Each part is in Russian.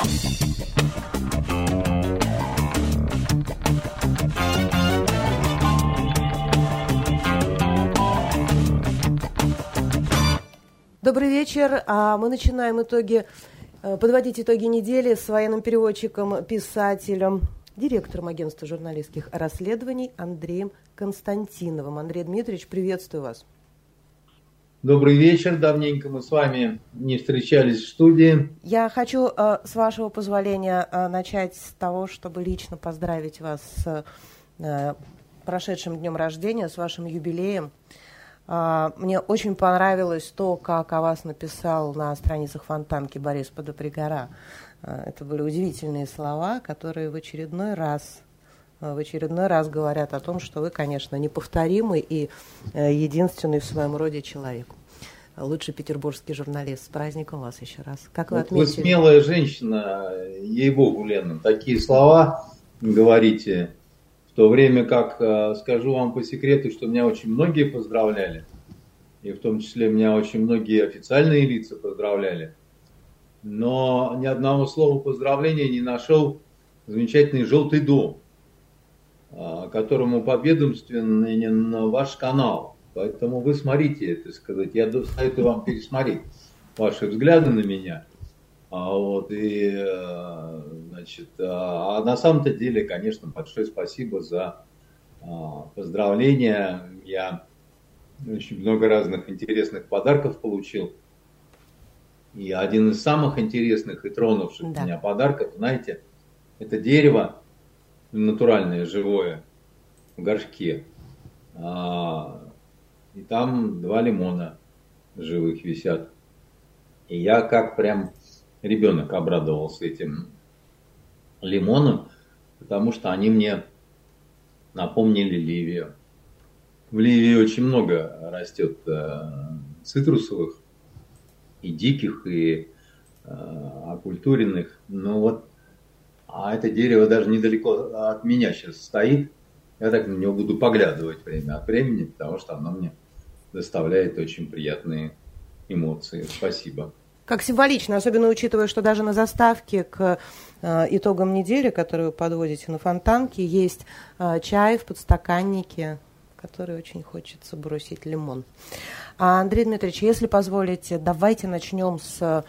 Добрый вечер. А мы начинаем итоги, э, подводить итоги недели с военным переводчиком, писателем, директором агентства журналистских расследований Андреем Константиновым. Андрей Дмитриевич, приветствую вас. Добрый вечер. Давненько мы с вами не встречались в студии. Я хочу, э, с вашего позволения, э, начать с того, чтобы лично поздравить вас с прошедшим днем рождения, с вашим юбилеем. Мне очень понравилось то, как о вас написал на страницах Фонтанки Борис Подопригора. Это были удивительные слова, которые в очередной раз в очередной раз говорят о том, что вы, конечно, неповторимый и э, единственный в своем роде человек. Лучший петербургский журналист. С праздником вас еще раз. Как вы вот отметили? Вы смелая женщина, ей-богу, Лена. Такие слова говорите в то время как, э, скажу вам по секрету, что меня очень многие поздравляли, и в том числе меня очень многие официальные лица поздравляли, но ни одного слова поздравления не нашел замечательный «Желтый дом», э, которому подведомственен ваш канал. Поэтому вы смотрите, это сказать, я советую вам пересмотреть ваши взгляды на меня – а вот, и, э, значит, а, а на самом-то деле, конечно, большое спасибо за а, поздравления. Я очень много разных интересных подарков получил. И один из самых интересных и тронувших да. меня подарков, знаете, это дерево натуральное, живое, в горшке. И там два лимона живых висят. И я как прям ребенок обрадовался этим лимонам, потому что они мне напомнили Ливию. В Ливии очень много растет э, цитрусовых и диких, и э, окультуренных. Но вот, а это дерево даже недалеко от меня сейчас стоит. Я так на него буду поглядывать время от времени, потому что оно мне доставляет очень приятные эмоции. Спасибо. Как символично, особенно учитывая, что даже на заставке к э, итогам недели, которые вы подводите на фонтанке, есть э, чай в подстаканнике, который очень хочется бросить лимон. А, Андрей Дмитриевич, если позволите, давайте начнем с...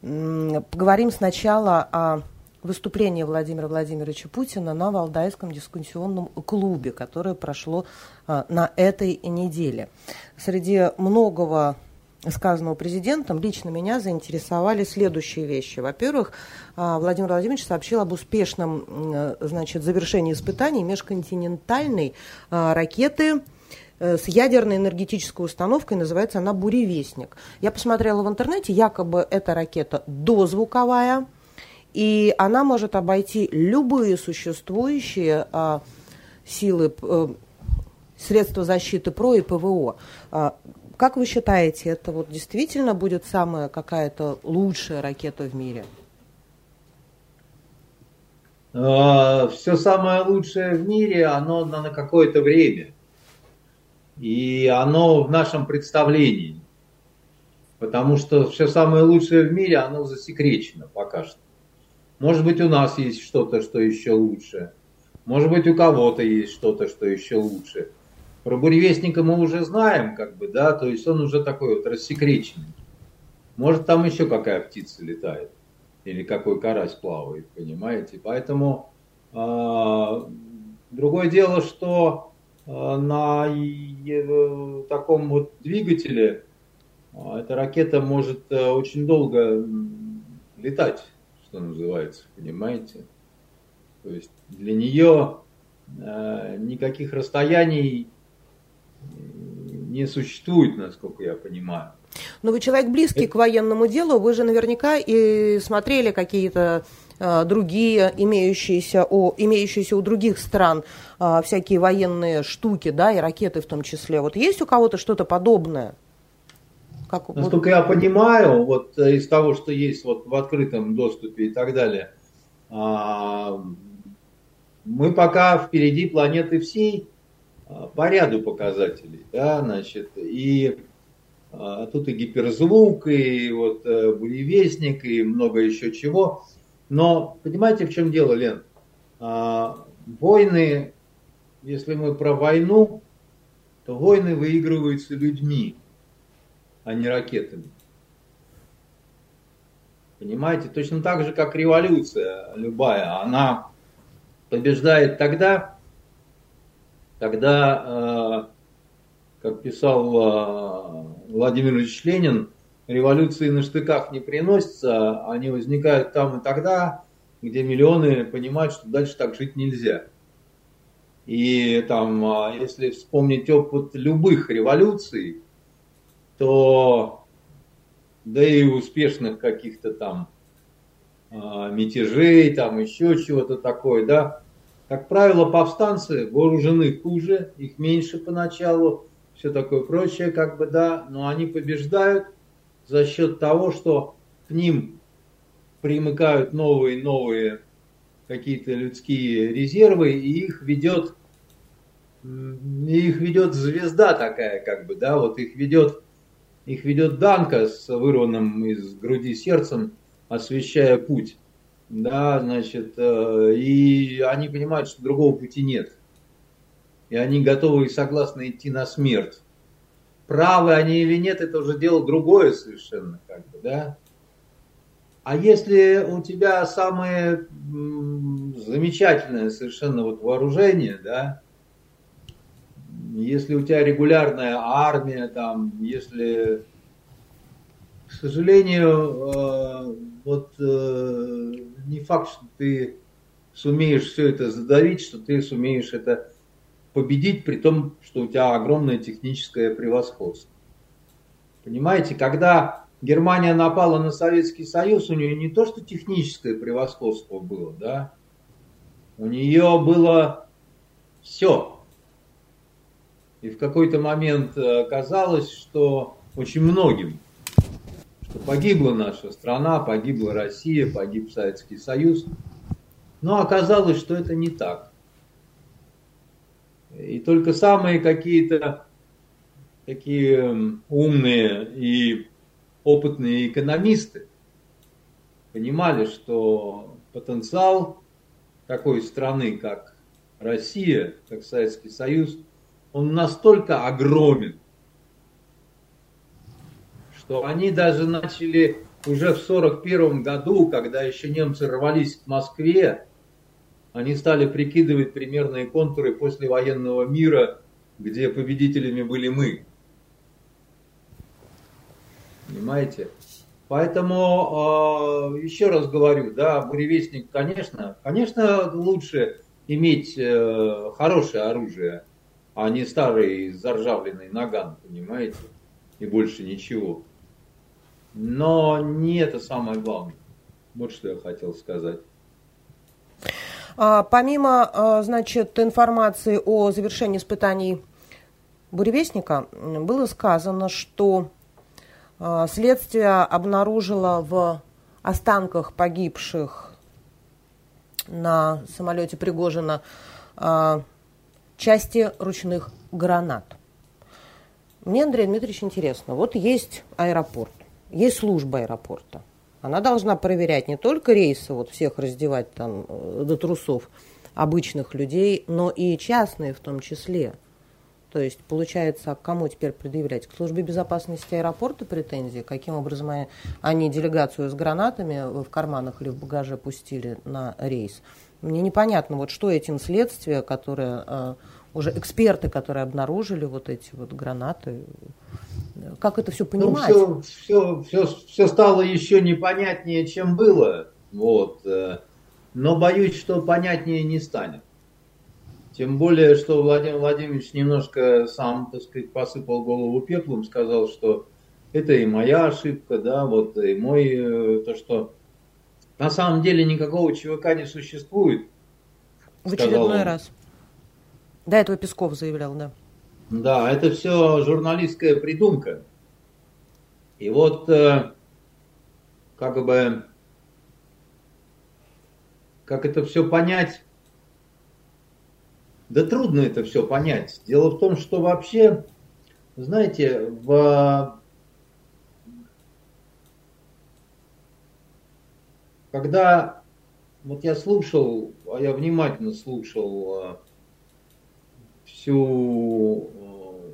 Поговорим сначала о выступлении Владимира Владимировича Путина на Валдайском дискуссионном клубе, которое прошло а, на этой неделе. Среди многого сказанного президентом, лично меня заинтересовали следующие вещи. Во-первых, а, Владимир Владимирович сообщил об успешном э, значит, завершении испытаний межконтинентальной а, ракеты э, с ядерной энергетической установкой, называется она «Буревестник». Я посмотрела в интернете, якобы эта ракета дозвуковая, и она может обойти любые существующие а, силы, э, средства защиты ПРО и ПВО. Как вы считаете, это вот действительно будет самая какая-то лучшая ракета в мире? А, Все самое лучшее в мире, оно на какое-то время. И оно в нашем представлении. Потому что все самое лучшее в мире, оно засекречено пока что. Может быть, у нас есть что-то, что еще лучше. Может быть, у кого-то есть что-то, что еще лучше. Про буревестника мы уже знаем, как бы, да, то есть он уже такой вот рассекреченный. Может, там еще какая птица летает или какой карась плавает, понимаете? Поэтому э, другое дело, что э, на э, таком вот двигателе э, эта ракета может э, очень долго летать, что называется, понимаете? То есть для нее э, никаких расстояний не существует, насколько я понимаю. Но вы человек близкий Это... к военному делу, вы же наверняка и смотрели какие-то э, другие, имеющиеся, о, имеющиеся у других стран э, всякие военные штуки, да, и ракеты в том числе. Вот есть у кого-то что-то подобное? Как, Насколько я понимаю, вот э, из того, что есть вот в открытом доступе и так далее, э, мы пока впереди планеты всей, а, по ряду показателей, да, значит, и а, тут и гиперзвук, и вот э, буревестник, и много еще чего. Но понимаете, в чем дело, Лен? А, войны, если мы про войну, то войны выигрываются людьми, а не ракетами. Понимаете? Точно так же, как революция любая, она побеждает тогда, когда, э, как писал э, Владимир Ильич Ленин, революции на штыках не приносятся, они возникают там и тогда, где миллионы понимают, что дальше так жить нельзя. И там, а, если вспомнить опыт любых революций, то да и успешных каких-то там а, мятежей, там еще чего-то такое, да, как правило, повстанцы вооружены хуже, их меньше поначалу, все такое прочее, как бы, да, но они побеждают за счет того, что к ним примыкают новые новые какие-то людские резервы, и их ведет их ведет звезда такая, как бы, да, вот их ведет, их ведет Данка с вырванным из груди сердцем, освещая путь, да, значит, э, и они понимают, что другого пути нет, и они готовы и согласны идти на смерть. Правы они или нет, это уже дело другое совершенно, как бы, да. А если у тебя самое замечательное совершенно вот вооружение, да, если у тебя регулярная армия, там, если, к сожалению, э, вот э, не факт, что ты сумеешь все это задавить, что ты сумеешь это победить, при том, что у тебя огромное техническое превосходство. Понимаете, когда Германия напала на Советский Союз, у нее не то, что техническое превосходство было, да, у нее было все. И в какой-то момент э, казалось, что очень многим, что погибла наша страна, погибла Россия, погиб Советский Союз. Но оказалось, что это не так. И только самые какие-то такие умные и опытные экономисты понимали, что потенциал такой страны, как Россия, как Советский Союз, он настолько огромен, что они даже начали уже в 1941 году, когда еще немцы рвались к Москве, они стали прикидывать примерные контуры послевоенного мира, где победителями были мы. Понимаете? Поэтому, э, еще раз говорю, да, буревестник, конечно, конечно, лучше иметь э, хорошее оружие, а не старый заржавленный наган, понимаете, и больше ничего. Но не это самое главное. Вот что я хотел сказать. А, помимо, а, значит, информации о завершении испытаний буревестника, было сказано, что а, следствие обнаружило в останках погибших на самолете Пригожина а, части ручных гранат. Мне, Андрей Дмитриевич, интересно. Вот есть аэропорт, есть служба аэропорта. Она должна проверять не только рейсы, вот всех раздевать там э, до трусов обычных людей, но и частные в том числе. То есть, получается, кому теперь предъявлять? К службе безопасности аэропорта претензии? Каким образом они делегацию с гранатами в карманах или в багаже пустили на рейс? Мне непонятно, вот что этим следствие, которое э, уже эксперты, которые обнаружили вот эти вот гранаты, как это все ну, понимать? Ну, все, все, все, все стало еще непонятнее, чем было, вот. Э, но боюсь, что понятнее не станет. Тем более, что Владимир Владимирович немножко сам, так сказать, посыпал голову пеплом, сказал, что это и моя ошибка, да, вот и мой, э, то, что на самом деле никакого ЧВК не существует. В очередной он. раз. До этого Песков заявлял, да. Да, это все журналистская придумка. И вот э, как бы как это все понять? Да трудно это все понять. Дело в том, что вообще, знаете, в когда вот я слушал, а я внимательно слушал а, всю, а,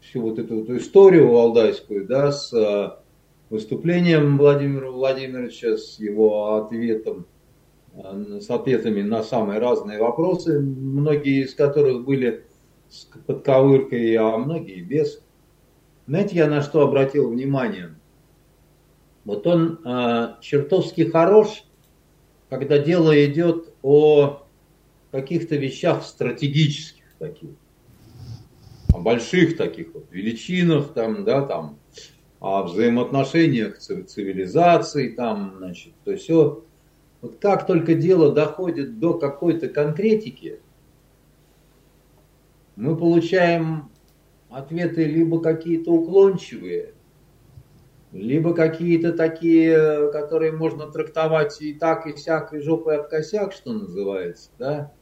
всю вот эту вот историю валдайскую, да, с а, выступлением Владимира Владимировича, с его ответом, с ответами на самые разные вопросы, многие из которых были с подковыркой, а многие без. Знаете, я на что обратил внимание? Вот он э, чертовски хорош, когда дело идет о каких-то вещах стратегических таких, о больших таких вот величинах, там, да, там, о взаимоотношениях цивилизаций, там, значит, то все. Вот как только дело доходит до какой-то конкретики, мы получаем ответы либо какие-то уклончивые, либо какие-то такие, которые можно трактовать и так, и сяк, и жопой об косяк, что называется, да.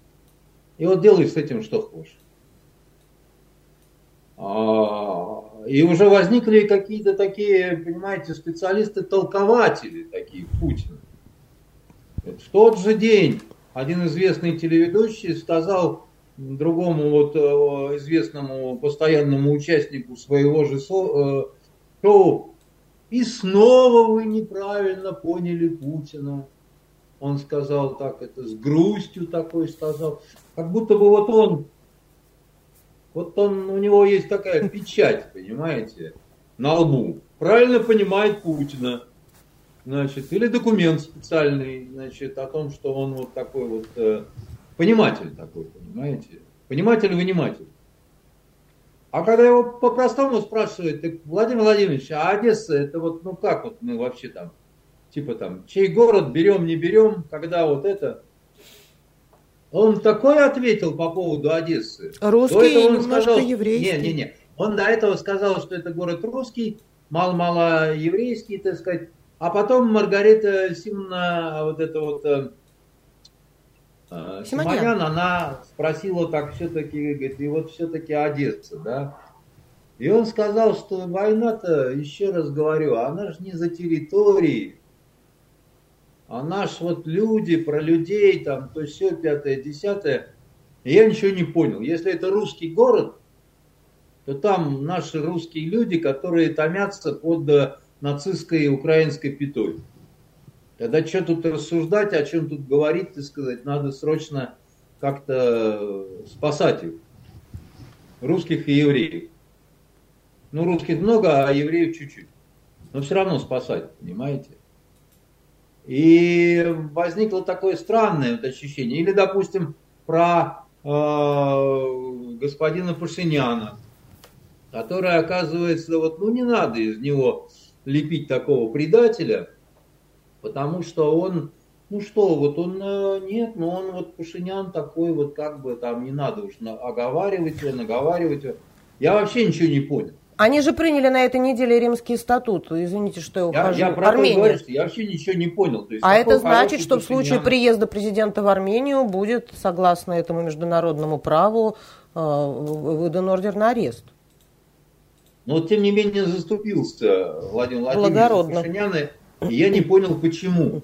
И вот делай с этим, что хочешь. А, и уже возникли какие-то такие, понимаете, специалисты-толкователи такие Путина. В тот же день один известный телеведущий сказал другому вот э, известному постоянному участнику своего же э, шоу, и снова вы неправильно поняли Путина. Он сказал так, это с грустью такой сказал. Как будто бы вот он, вот он, у него есть такая печать, понимаете, на лбу. Правильно понимает Путина. Значит, или документ специальный, значит, о том, что он вот такой вот э, пониматель такой, понимаете? Пониматель-выниматель. А когда его по-простому спрашивают, так, Владимир Владимирович, а Одесса, это вот, ну как вот мы вообще там, типа там, чей город берем, не берем, когда вот это... Он такое ответил по поводу Одессы. Русский и немножко сказал, еврейский. Не, не, не. Он до этого сказал, что это город русский, мало-мало еврейский, так сказать. А потом Маргарита Симона, вот это вот э, Симонян. Симонян, она спросила так все-таки, говорит, и вот все-таки Одесса, да? И он сказал, что война-то, еще раз говорю, она же не за территории, а наш вот люди, про людей, там, то все, пятое, десятое. Я ничего не понял. Если это русский город, то там наши русские люди, которые томятся под э, нацистской и украинской пятой. Тогда что тут рассуждать, о чем тут говорить, так сказать, надо срочно как-то спасать их, русских и евреев. Ну, русских много, а евреев чуть-чуть. Но все равно спасать, понимаете? И возникло такое странное вот ощущение. Или, допустим, про э, господина Пашиняна, который, оказывается, вот, ну, не надо из него лепить такого предателя – потому что он, ну что, вот он, э, нет, но он вот Пашинян такой вот, как бы там не надо уж оговаривать его, наговаривать его. Я вообще ничего не понял. Они же приняли на этой неделе римский статут. Извините, что я ухожу. Я, я про Армения. говорю, что я вообще ничего не понял. То есть, а это значит, что в случае приезда президента в Армению будет, согласно этому международному праву, э, выдан ордер на арест. Но тем не менее заступился Владимир Владимирович Пашинян и я не понял, почему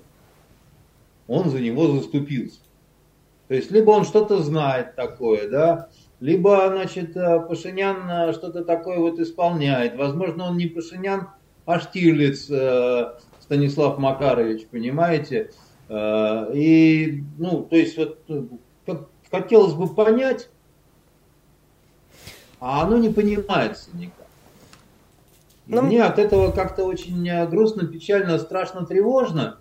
он за него заступился. То есть, либо он что-то знает такое, да, либо, значит, э, Пашинян э, что-то такое вот исполняет. Возможно, он не Пашинян, а Штирлиц э, Станислав Макарович, понимаете? И, ну, то есть, вот, как, хотелось бы понять, а оно не понимается никак. Но... Ну, мне от этого как-то очень э, грустно, печально, страшно, тревожно,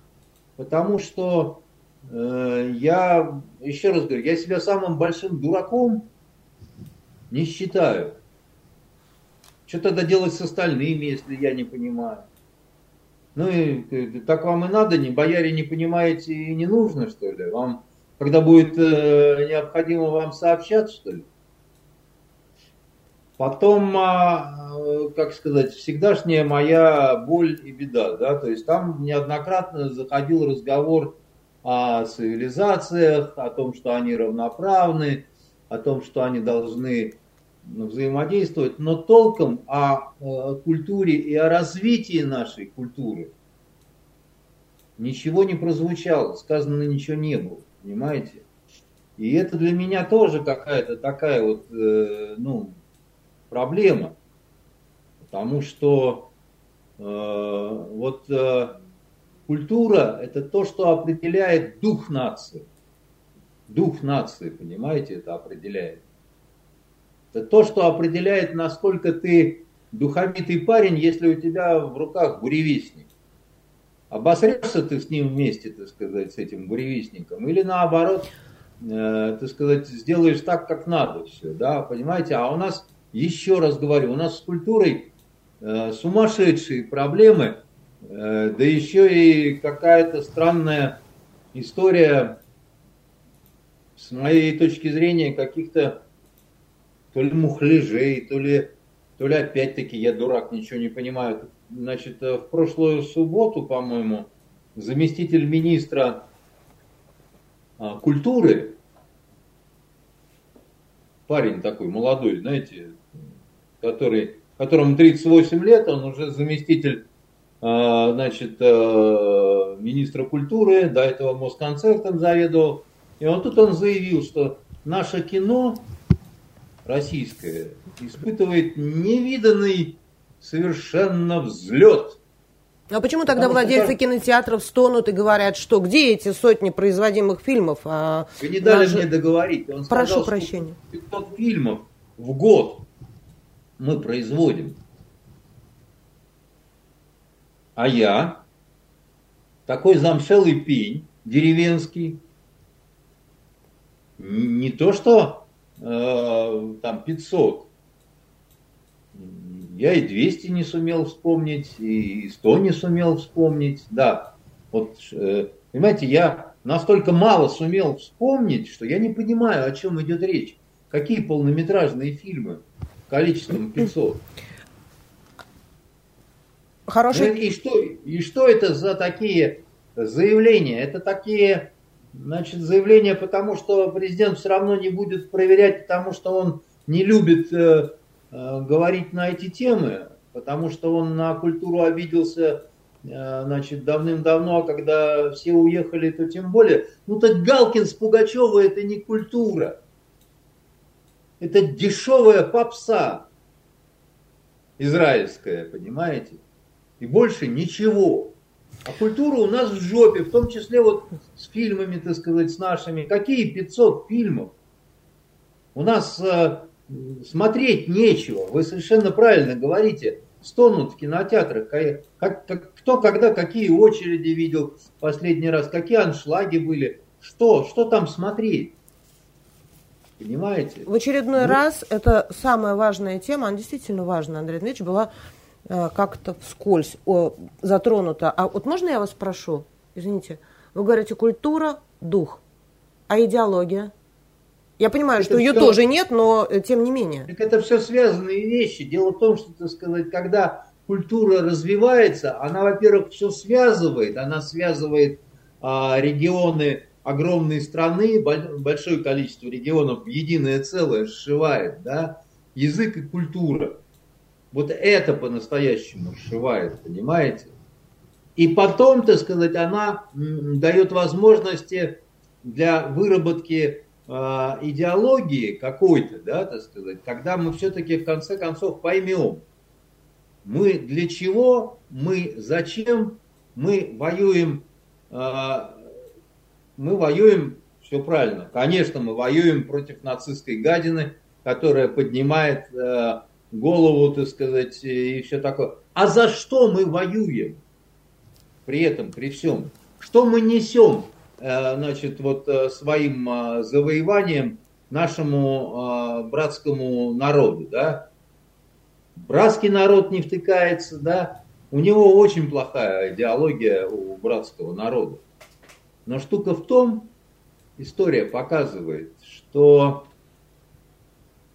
потому что э, я, еще раз говорю, я себя самым большим дураком не считаю. Что тогда делать с остальными, если я не понимаю? Ну и э, так вам и надо, не бояре не понимаете и не нужно, что ли? Вам, когда будет э, необходимо вам сообщать, что ли? Потом, а, как сказать, всегдашняя моя боль и беда, да, то есть там неоднократно заходил разговор о цивилизациях, о том, что они равноправны, о том, что они должны взаимодействовать, но толком о культуре и о развитии нашей культуры ничего не прозвучало, сказано ничего не было, понимаете? И это для меня тоже какая-то такая вот, э, ну, проблема. Потому что э, вот э, культура – это то, что определяет дух нации. Дух нации, понимаете, это определяет. Это то, что определяет, насколько ты духовитый парень, если у тебя в руках буревестник. Обосрешься ты с ним вместе, так сказать, с этим буревестником, или наоборот, э, так сказать, сделаешь так, как надо все, да, понимаете? А у нас, еще раз говорю, у нас с культурой э, сумасшедшие проблемы, э, да еще и какая-то странная история, с моей точки зрения, каких-то то ли мухляжей, то ли, то ли опять-таки я дурак, ничего не понимаю, Значит, э, в прошлую субботу, по-моему, заместитель министра культуры, парень такой молодой, знаете, который, которому 38 лет, он уже заместитель а, значит, э, министра культуры, до этого Москонцертом заведовал. И вот тут он заявил, что наше кино российское испытывает невиданный совершенно взлет. А почему тогда Потому владельцы что... кинотеатров стонут и говорят, что где эти сотни производимых фильмов? А Вы не дали даже... мне договорить. Он Прошу сказал, прощения. 500 фильмов в год мы производим. А я, такой замшелый пень, деревенский, не то что э, там 500, я и 200 не сумел вспомнить, и 100 не сумел вспомнить. Да, вот, э, понимаете, я настолько мало сумел вспомнить, что я не понимаю, о чем идет речь. Какие полнометражные фильмы количеством 500? Хороший... И что, и что это за такие заявления? Это такие, значит, заявления, потому что президент все равно не будет проверять, потому что он не любит э, Э, говорить на эти темы, потому что он на культуру обиделся э, значит, давным-давно, а когда все уехали, то тем более. Ну так Галкин с Пугачевой это не культура. Это дешевая попса израильская, понимаете? И больше ничего. А культура у нас в жопе, в том числе вот с фильмами, так сказать, с нашими. Какие 500 фильмов? У нас э, смотреть нечего. Вы совершенно правильно говорите. Стонут в кинотеатрах. Как, как, кто когда какие очереди видел последний раз, какие аншлаги были. Что? Что там смотреть? Понимаете? В очередной ну, раз это самая важная тема, она действительно важна, Андрей Дмитриевич, была э, как-то вскользь о, затронута. А вот можно я вас спрошу? Извините. Вы говорите культура, дух. А идеология? Я понимаю, это что ее тоже нет, но э, тем не менее. Так это все связанные вещи. Дело в том, что, так сказать, когда культура развивается, она, во-первых, все связывает. Она связывает а, регионы огромной страны, большое количество регионов единое целое сшивает, да, язык и культура. Вот это по-настоящему сшивает, понимаете? И потом, так сказать, она дает возможности для выработки Э, идеологии какой-то, да, так сказать, когда мы все-таки в конце концов поймем, мы для чего, мы зачем, мы воюем, э, мы воюем, все правильно, конечно, мы воюем против нацистской гадины, которая поднимает э, голову, так сказать, и все такое. А за что мы воюем? При этом, при всем. Что мы несем Э, значит, вот э, своим э, завоеванием нашему братскому народу, да. Братский народ не втыкается, да. У него очень плохая идеология у братского народа. Но штука в том, история показывает, что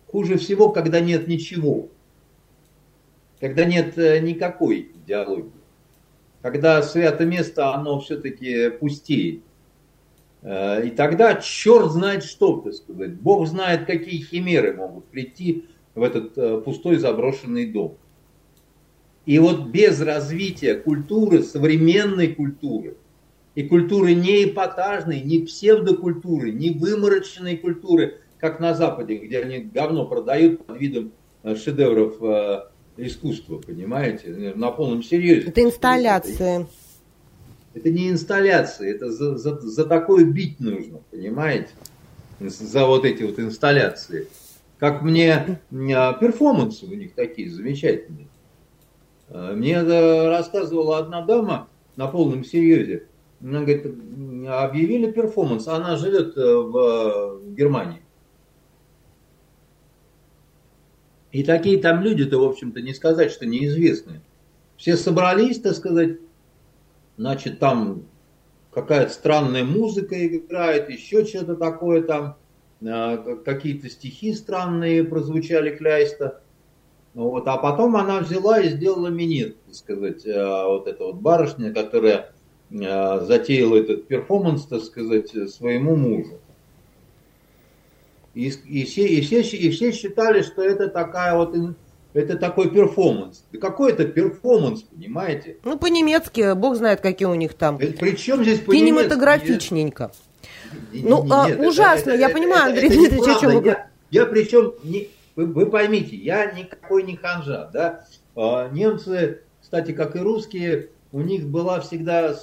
хуже всего, когда нет ничего, когда нет никакой идеологии, когда свято место, оно все-таки пустеет. Э, и тогда черт знает что, так сказать. Бог знает, какие химеры могут прийти в этот э, пустой заброшенный дом. И вот без развития культуры, современной культуры, и культуры не эпатажной, не псевдокультуры, не вымороченной культуры, как на Западе, где они говно продают под видом э, шедевров э, искусства, понимаете, на полном серьезе. Это инсталляции. Это, не инсталляции, это за, за, за такое бить нужно, понимаете, за вот эти вот инсталляции. Как мне а, перформансы у них такие замечательные. А, мне рассказывала одна дама на полном серьезе. Она говорит, объявили перформанс, она живет э, в Германии. И такие там люди-то, в общем-то, не сказать, что неизвестные. Все собрались, так сказать, значит, там какая-то странная музыка играет, еще что-то такое там, а, какие-то стихи странные прозвучали Кляйста. Вот, а потом она взяла и сделала минет, так сказать, а, вот эта вот барышня, которая затеяла этот перформанс, так сказать, своему мужу. И, и, все, и, все, и все считали, что это такая вот это такой перформанс. Да какой это перформанс, понимаете? Ну, по-немецки, бог знает, какие у них там. Причем здесь по Кинематографичненько. Ну, а, нет, ужасно, это, я это, понимаю, это, Андрей Дмитриевич, о чем вы я, я причем, не, вы, вы поймите, я никакой не ханжа, да. А, немцы, кстати, как и русские, у них была всегда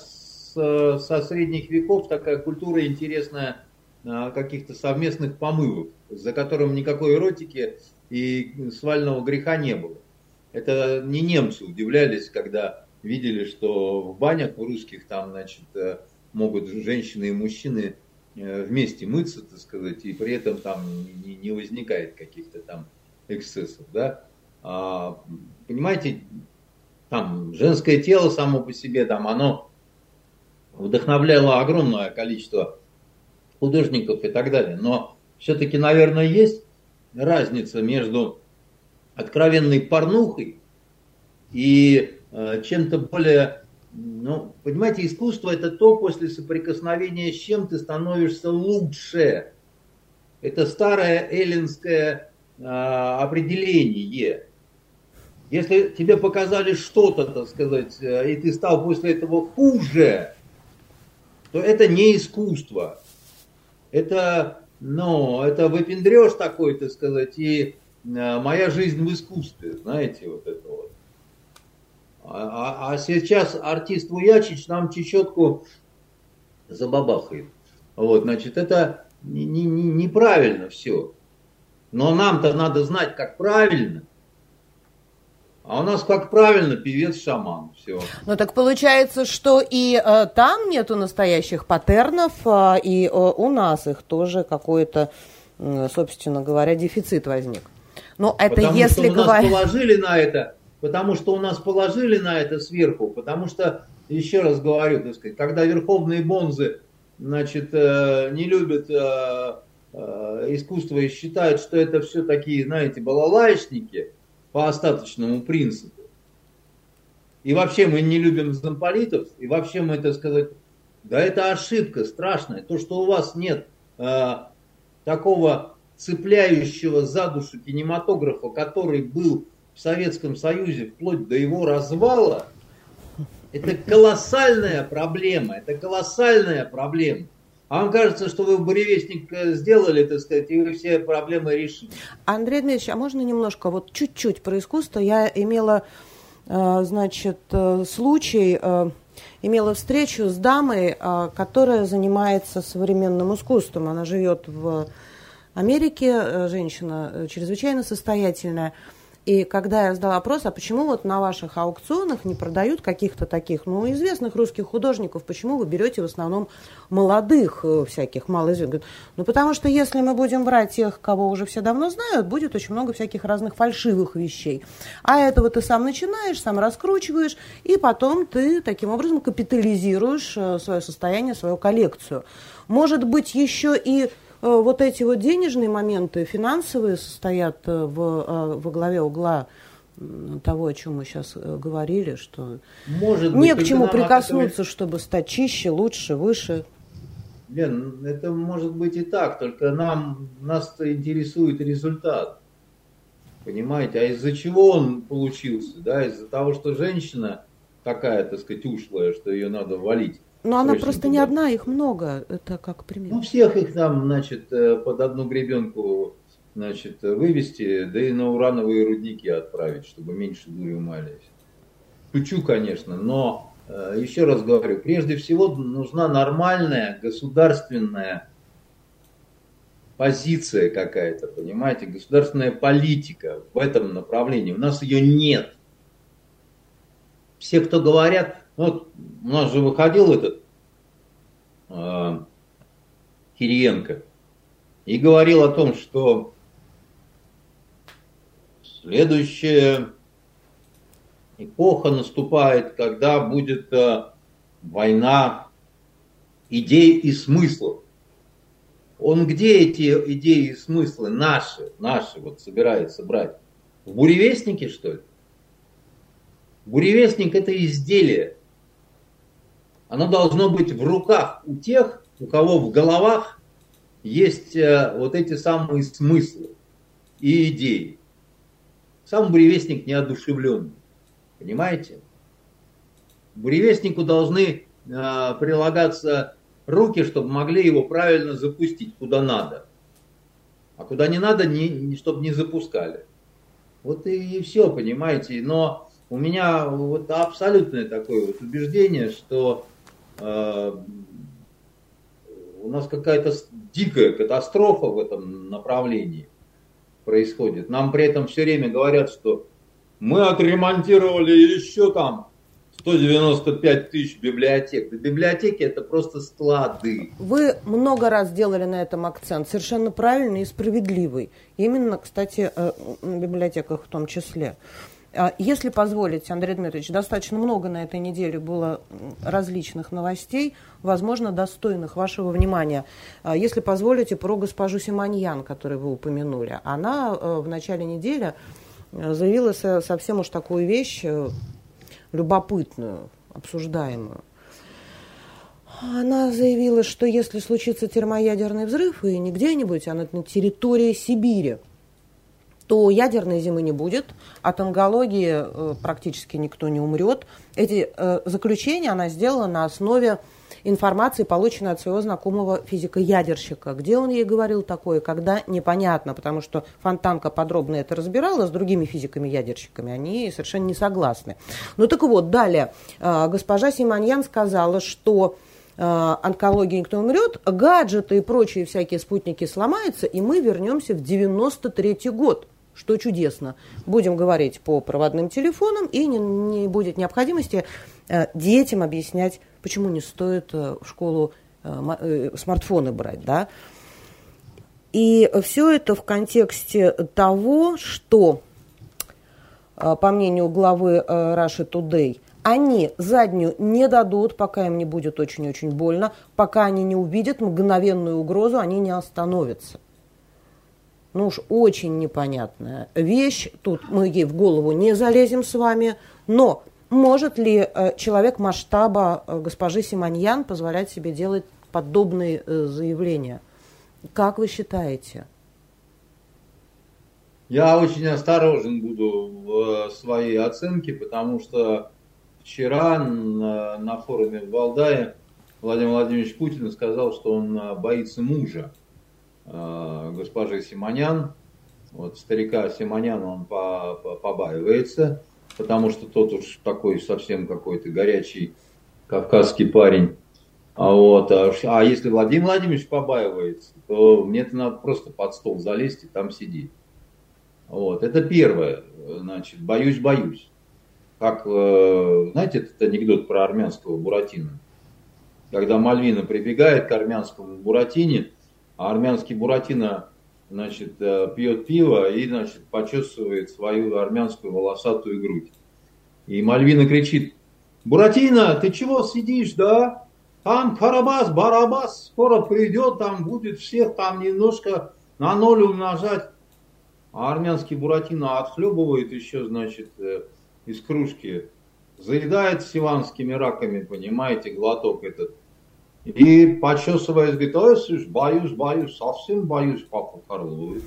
со средних веков такая культура интересная каких-то совместных помывок, за которым никакой эротики и свального греха не было. Это не немцы удивлялись, когда видели, что в банях у русских там, значит, э, могут женщины и мужчины э, вместе мыться, так сказать, и при этом там не, не возникает каких-то там эксцессов, да. А, понимаете, там женское тело само по себе, там оно вдохновляло огромное количество художников и так далее. Но все-таки, наверное, есть разница между откровенной порнухой и э, чем-то более, ну, понимаете, искусство это то, после соприкосновения с чем ты становишься лучше. Это старое эллинское э, определение. Если тебе показали что-то, так сказать, э, и ты стал после этого хуже, то это не искусство это, ну, это выпендрешь такой, так сказать, и э, моя жизнь в искусстве, знаете, вот это вот. А, а, а сейчас артист Вуячич нам чечетку забабахает. Вот, значит, это не, не, неправильно все. Но нам-то надо знать, как правильно. А у нас, как правильно, певец-шаман. Все. Ну так получается, что и э, там нету настоящих паттернов, э, и э, у нас их тоже какой-то, э, собственно говоря, дефицит возник. Но это потому если что у нас положили на это, потому что у нас положили на это сверху, потому что, еще раз говорю, так сказать, когда верховные бонзы значит, э, не любят э, э, искусство и считают, что это все такие, знаете, балалайшники – по остаточному принципу. И вообще мы не любим замполитов, и вообще мы, так сказать, да это ошибка страшная. То, что у вас нет э, такого цепляющего за душу кинематографа, который был в Советском Союзе вплоть до его развала, это колоссальная проблема, это колоссальная проблема. А вам кажется, что вы буревестник э, сделали, так сказать, и вы все проблемы решили. Андрей Дмитриевич, а можно немножко, вот чуть-чуть про искусство? Я имела, э, значит, э, случай, имела встречу с дамой, которая занимается современным искусством. Она живет в Америке, женщина чрезвычайно состоятельная. И когда я задала вопрос, а почему вот на ваших аукционах не продают каких-то таких, ну, известных русских художников, почему вы берете в основном молодых э, всяких малоизвестных? Ну, потому что если мы будем брать тех, кого уже все давно знают, будет очень много всяких разных фальшивых вещей. А этого ты сам начинаешь, сам раскручиваешь, и потом ты таким образом капитализируешь э, свое состояние, свою коллекцию. Может быть, еще и вот эти вот денежные моменты, финансовые, состоят э, в, э, во главе угла того, о чем мы сейчас говорили, что Может не к чему прикоснуться, чтобы стать чище, лучше, выше. Лен, это может быть и так, только нам, нас интересует результат. Понимаете, а из-за чего он получился? Да, из-за того, что женщина такая, так сказать, ушлая, что ее надо валить. Но она просто не одна, их много. Это как пример. Ну, всех их там, значит, э, под одну гребенку значит, вывести, да и на урановые рудники отправить, чтобы меньше дури умались. Шучу, конечно, но э, еще раз говорю, прежде всего нужна нормальная государственная позиция какая-то, понимаете, государственная политика в этом направлении. У нас ее нет. Все, кто говорят, вот у нас же выходил этот э, Кириенко и говорил о том, что следующая эпоха наступает, когда будет э, война идей и смыслов. Он где эти идеи и смыслы наши, наши вот собирается брать? В буревестнике, что ли? Буревестник это изделие. Оно должно быть в руках у тех, у кого в головах есть э, вот эти самые смыслы и идеи. Сам буревестник неодушевленный. Понимаете? Буревестнику должны э, прилагаться руки, чтобы могли его правильно запустить куда надо. А куда не надо, не, чтобы не запускали. Вот и, и все, понимаете. Но у меня вот абсолютное такое вот убеждение, что у нас какая-то дикая катастрофа в этом направлении происходит. Нам при этом все время говорят, что мы отремонтировали еще там 195 тысяч библиотек. Библиотеки это просто склады. Вы много раз делали на этом акцент, совершенно правильный и справедливый. Именно, кстати, в библиотеках в том числе. А если позволите, Андрей Дмитриевич, достаточно много на этой неделе было различных новостей, возможно, достойных вашего внимания. А если позволите, про госпожу Симоньян, которую вы упомянули. Она э, в начале недели э, заявила совсем уж такую вещь э, любопытную, обсуждаемую. Она заявила, что если случится термоядерный взрыв, и не где-нибудь, а на территории Сибири, то ядерной зимы не будет, от онкологии э, практически никто не умрет. Эти э, заключения она сделала на основе информации, полученной от своего знакомого физика-ядерщика. Где он ей говорил такое, когда, непонятно, потому что Фонтанка подробно это разбирала с другими физиками-ядерщиками, они совершенно не согласны. Ну так вот, далее, э, госпожа Симоньян сказала, что онкологии никто не умрет, гаджеты и прочие всякие спутники сломаются, и мы вернемся в 93 год что чудесно. Будем говорить по проводным телефонам, и не, не будет необходимости э, детям объяснять, почему не стоит э, в школу э, смартфоны брать. Да? И все это в контексте того, что, по мнению главы Russia Today, они заднюю не дадут, пока им не будет очень-очень больно, пока они не увидят мгновенную угрозу, они не остановятся ну уж очень непонятная вещь. Тут мы ей в голову не залезем с вами. Но может ли э, человек масштаба э, госпожи Симоньян позволять себе делать подобные э, заявления? Как вы считаете? Я очень осторожен буду в своей оценке, потому что вчера на, форуме в Валдае Владимир Владимирович Путин сказал, что он боится мужа. Э, госпожи Симонян. Вот старика Симоняна он по, по, побаивается, потому что тот уж такой совсем какой-то горячий кавказский парень. А, вот, а, а если Владимир Владимирович побаивается, то мне-то надо просто под стол залезть и там сидеть. Вот, это первое. Значит, боюсь, боюсь. Как, э, знаете, этот анекдот про армянского Буратино? Когда Мальвина прибегает к армянскому Буратине, а армянский Буратино значит, э, пьет пиво и значит, почесывает свою армянскую волосатую грудь. И Мальвина кричит, Буратино, ты чего сидишь, да? Там Карабас, Барабас скоро придет, там будет всех там немножко на ноль умножать. А армянский Буратино отхлебывает еще, значит, э, из кружки, заедает сиванскими раками, понимаете, глоток этот. И почесываясь, говорит, ой, слушай, боюсь, боюсь, совсем боюсь папу Карлу.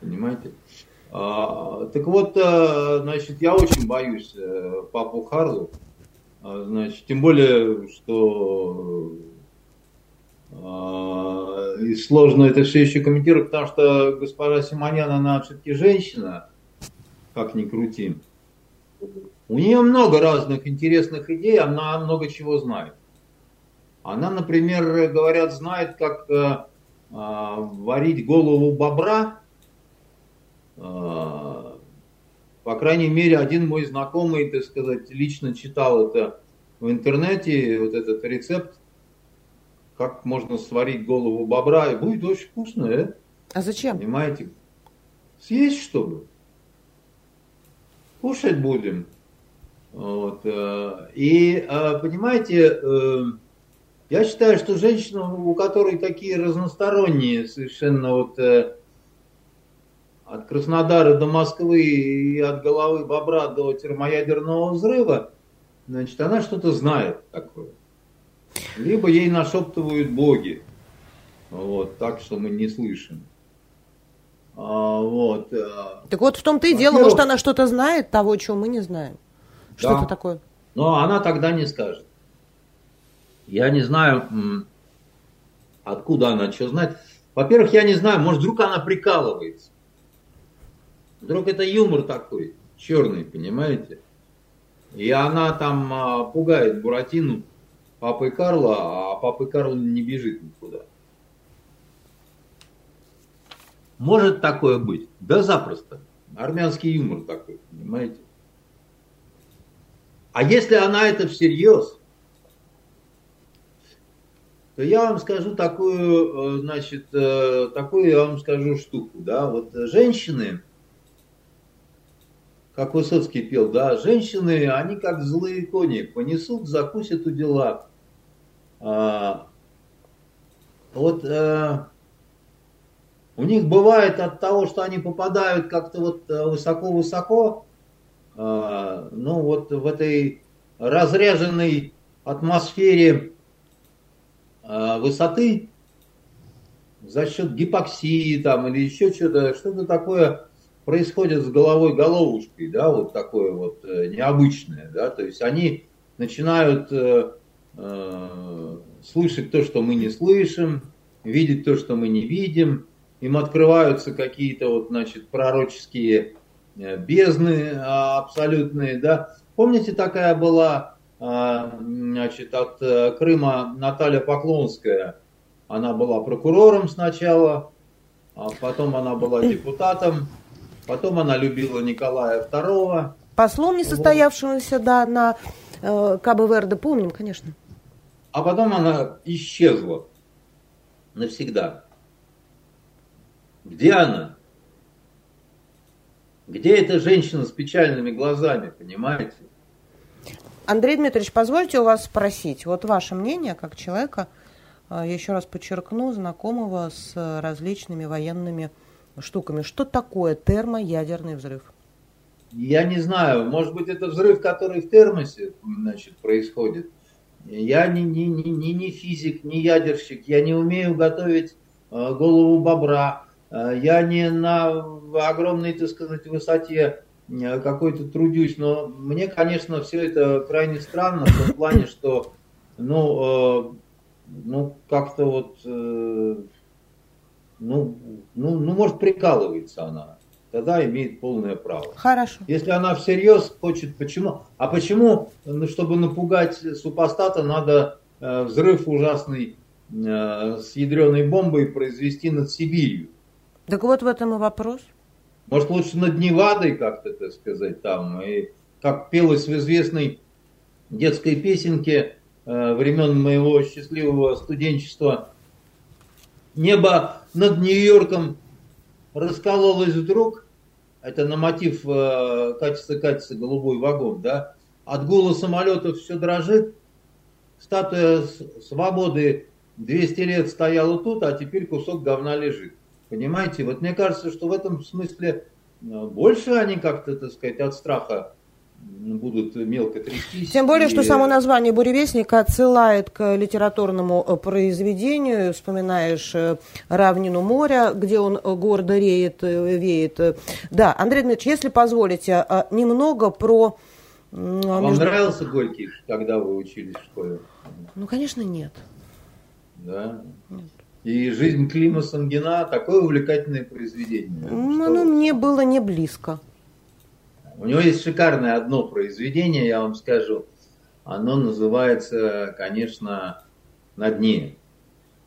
Понимаете? А, так вот, э, значит, я очень боюсь э, папу Харлу. А, значит, тем более, что э, и сложно это все еще комментировать, потому что госпожа Симонян, она все-таки женщина, как ни крути. У нее много разных интересных идей, она много чего знает. Она, например, говорят, знает, как э, варить голову бобра. Э, по крайней мере, один мой знакомый, так сказать, лично читал это в интернете, вот этот рецепт, как можно сварить голову бобра, и будет очень вкусно, э? А зачем? Понимаете? Съесть, чтобы. Кушать будем. Вот. Э, и, э, понимаете, э, я считаю, что женщина, у которой такие разносторонние совершенно вот от Краснодара до Москвы и от головы бобра до термоядерного взрыва, значит, она что-то знает такое. Либо ей нашептывают боги, вот, так, что мы не слышим. А, вот. Так вот в том-то и дело, может, она что-то знает того, чего мы не знаем. Что да. это такое? Но она тогда не скажет. Я не знаю, откуда она что знает. Во-первых, я не знаю, может, вдруг она прикалывается. Вдруг это юмор такой, черный, понимаете? И она там а, пугает Буратину папой Карла, а папы Карл не бежит никуда. Может такое быть? Да запросто. Армянский юмор такой, понимаете? А если она это всерьез, я вам скажу такую, э, значит, э, такую я вам скажу штуку, да, вот женщины, как Высоцкий пел, да, женщины, они как злые кони, понесут, закусят у дела. А, вот а, у них бывает от того, что они попадают как-то вот высоко-высоко, а, ну вот в этой разряженной атмосфере высоты за счет гипоксии там или еще что-то, что-то такое происходит с головой головушкой, да, вот такое вот э, необычное, да, то есть они начинают э, э, слышать то, что мы не слышим, видеть то, что мы не видим, им открываются какие-то вот, значит, пророческие Э, бездны а, абсолютные, да. Помните, такая была, значит, от э, Крыма Наталья Поклонская, она была прокурором сначала, а потом она была депутатом, потом она любила Николая II. Послом несостоявшегося, да, на э, КБ помним, конечно. А потом она исчезла навсегда. Где она? Где эта женщина с печальными глазами, понимаете? Андрей Дмитриевич, позвольте у вас спросить, вот ваше мнение как человека, я еще раз подчеркну, знакомого с различными военными штуками. Что такое термоядерный взрыв? Я не знаю, может быть это взрыв, который в термосе значит, происходит. Я не, не, не, не физик, не ядерщик, я не умею готовить а, голову бобра, а, я не на огромной, так сказать, высоте э, какой-то трудюсь, но мне, конечно, все это крайне странно в том плане, что, ну, э, ну как-то вот, э, ну, ну, ну, может, прикалывается она, тогда имеет полное право. Хорошо. Если она всерьез хочет, почему? А почему, ну, чтобы напугать супостата, надо э, взрыв ужасный э, с ядреной бомбой произвести над Сибирью? Так вот в этом и вопрос. Может, лучше над Невадой как-то, так сказать, там. И как пелось в известной детской песенке э, времен моего счастливого студенчества. Небо над Нью-Йорком раскололось вдруг. Это на мотив э, «Катится, голубой вагон», да? От гула самолетов все дрожит. Статуя свободы 200 лет стояла тут, а теперь кусок говна лежит. Понимаете, вот мне кажется, что в этом смысле э, больше они как-то, так сказать, от страха будут мелко трястись. Тем более, и... что само название «Буревестника» отсылает к литературному э, произведению. Вспоминаешь э, «Равнину моря», где он гордо реет, веет. Да, Андрей Дмитриевич, если позволите, немного про а Вам между... нравился Горький, когда вы учились в школе? Ну, конечно, нет. Да? Нет. И «Жизнь Клима Сангина» такое увлекательное произведение. Ну, оно мне было не близко. У него есть шикарное одно произведение, я вам скажу. Оно называется, конечно, «На дне».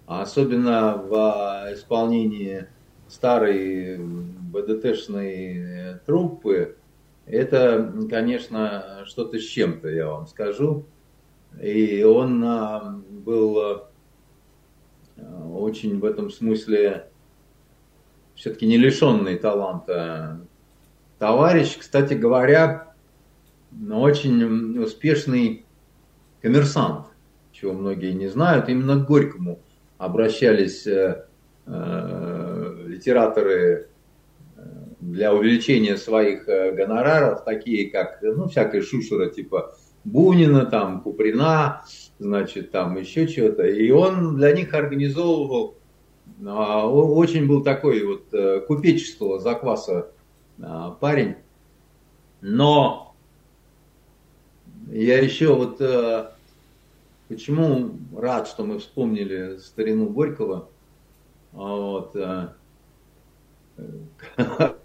А особенно в исполнении старой БДТшной труппы, это, конечно, что-то с чем-то, я вам скажу. И он а, был очень в этом смысле все-таки не лишенный таланта товарищ, кстати говоря, очень успешный коммерсант, чего многие не знают. Именно к Горькому обращались э, э, литераторы э, для увеличения своих гонораров, такие как, ну, всякая шушера типа Бунина, там, Куприна, значит, там еще чего-то. И он для них организовывал, а, очень был такой вот купеческого закваса а, парень. Но я еще вот Почему рад, что мы вспомнили старину Горького? А вот, э,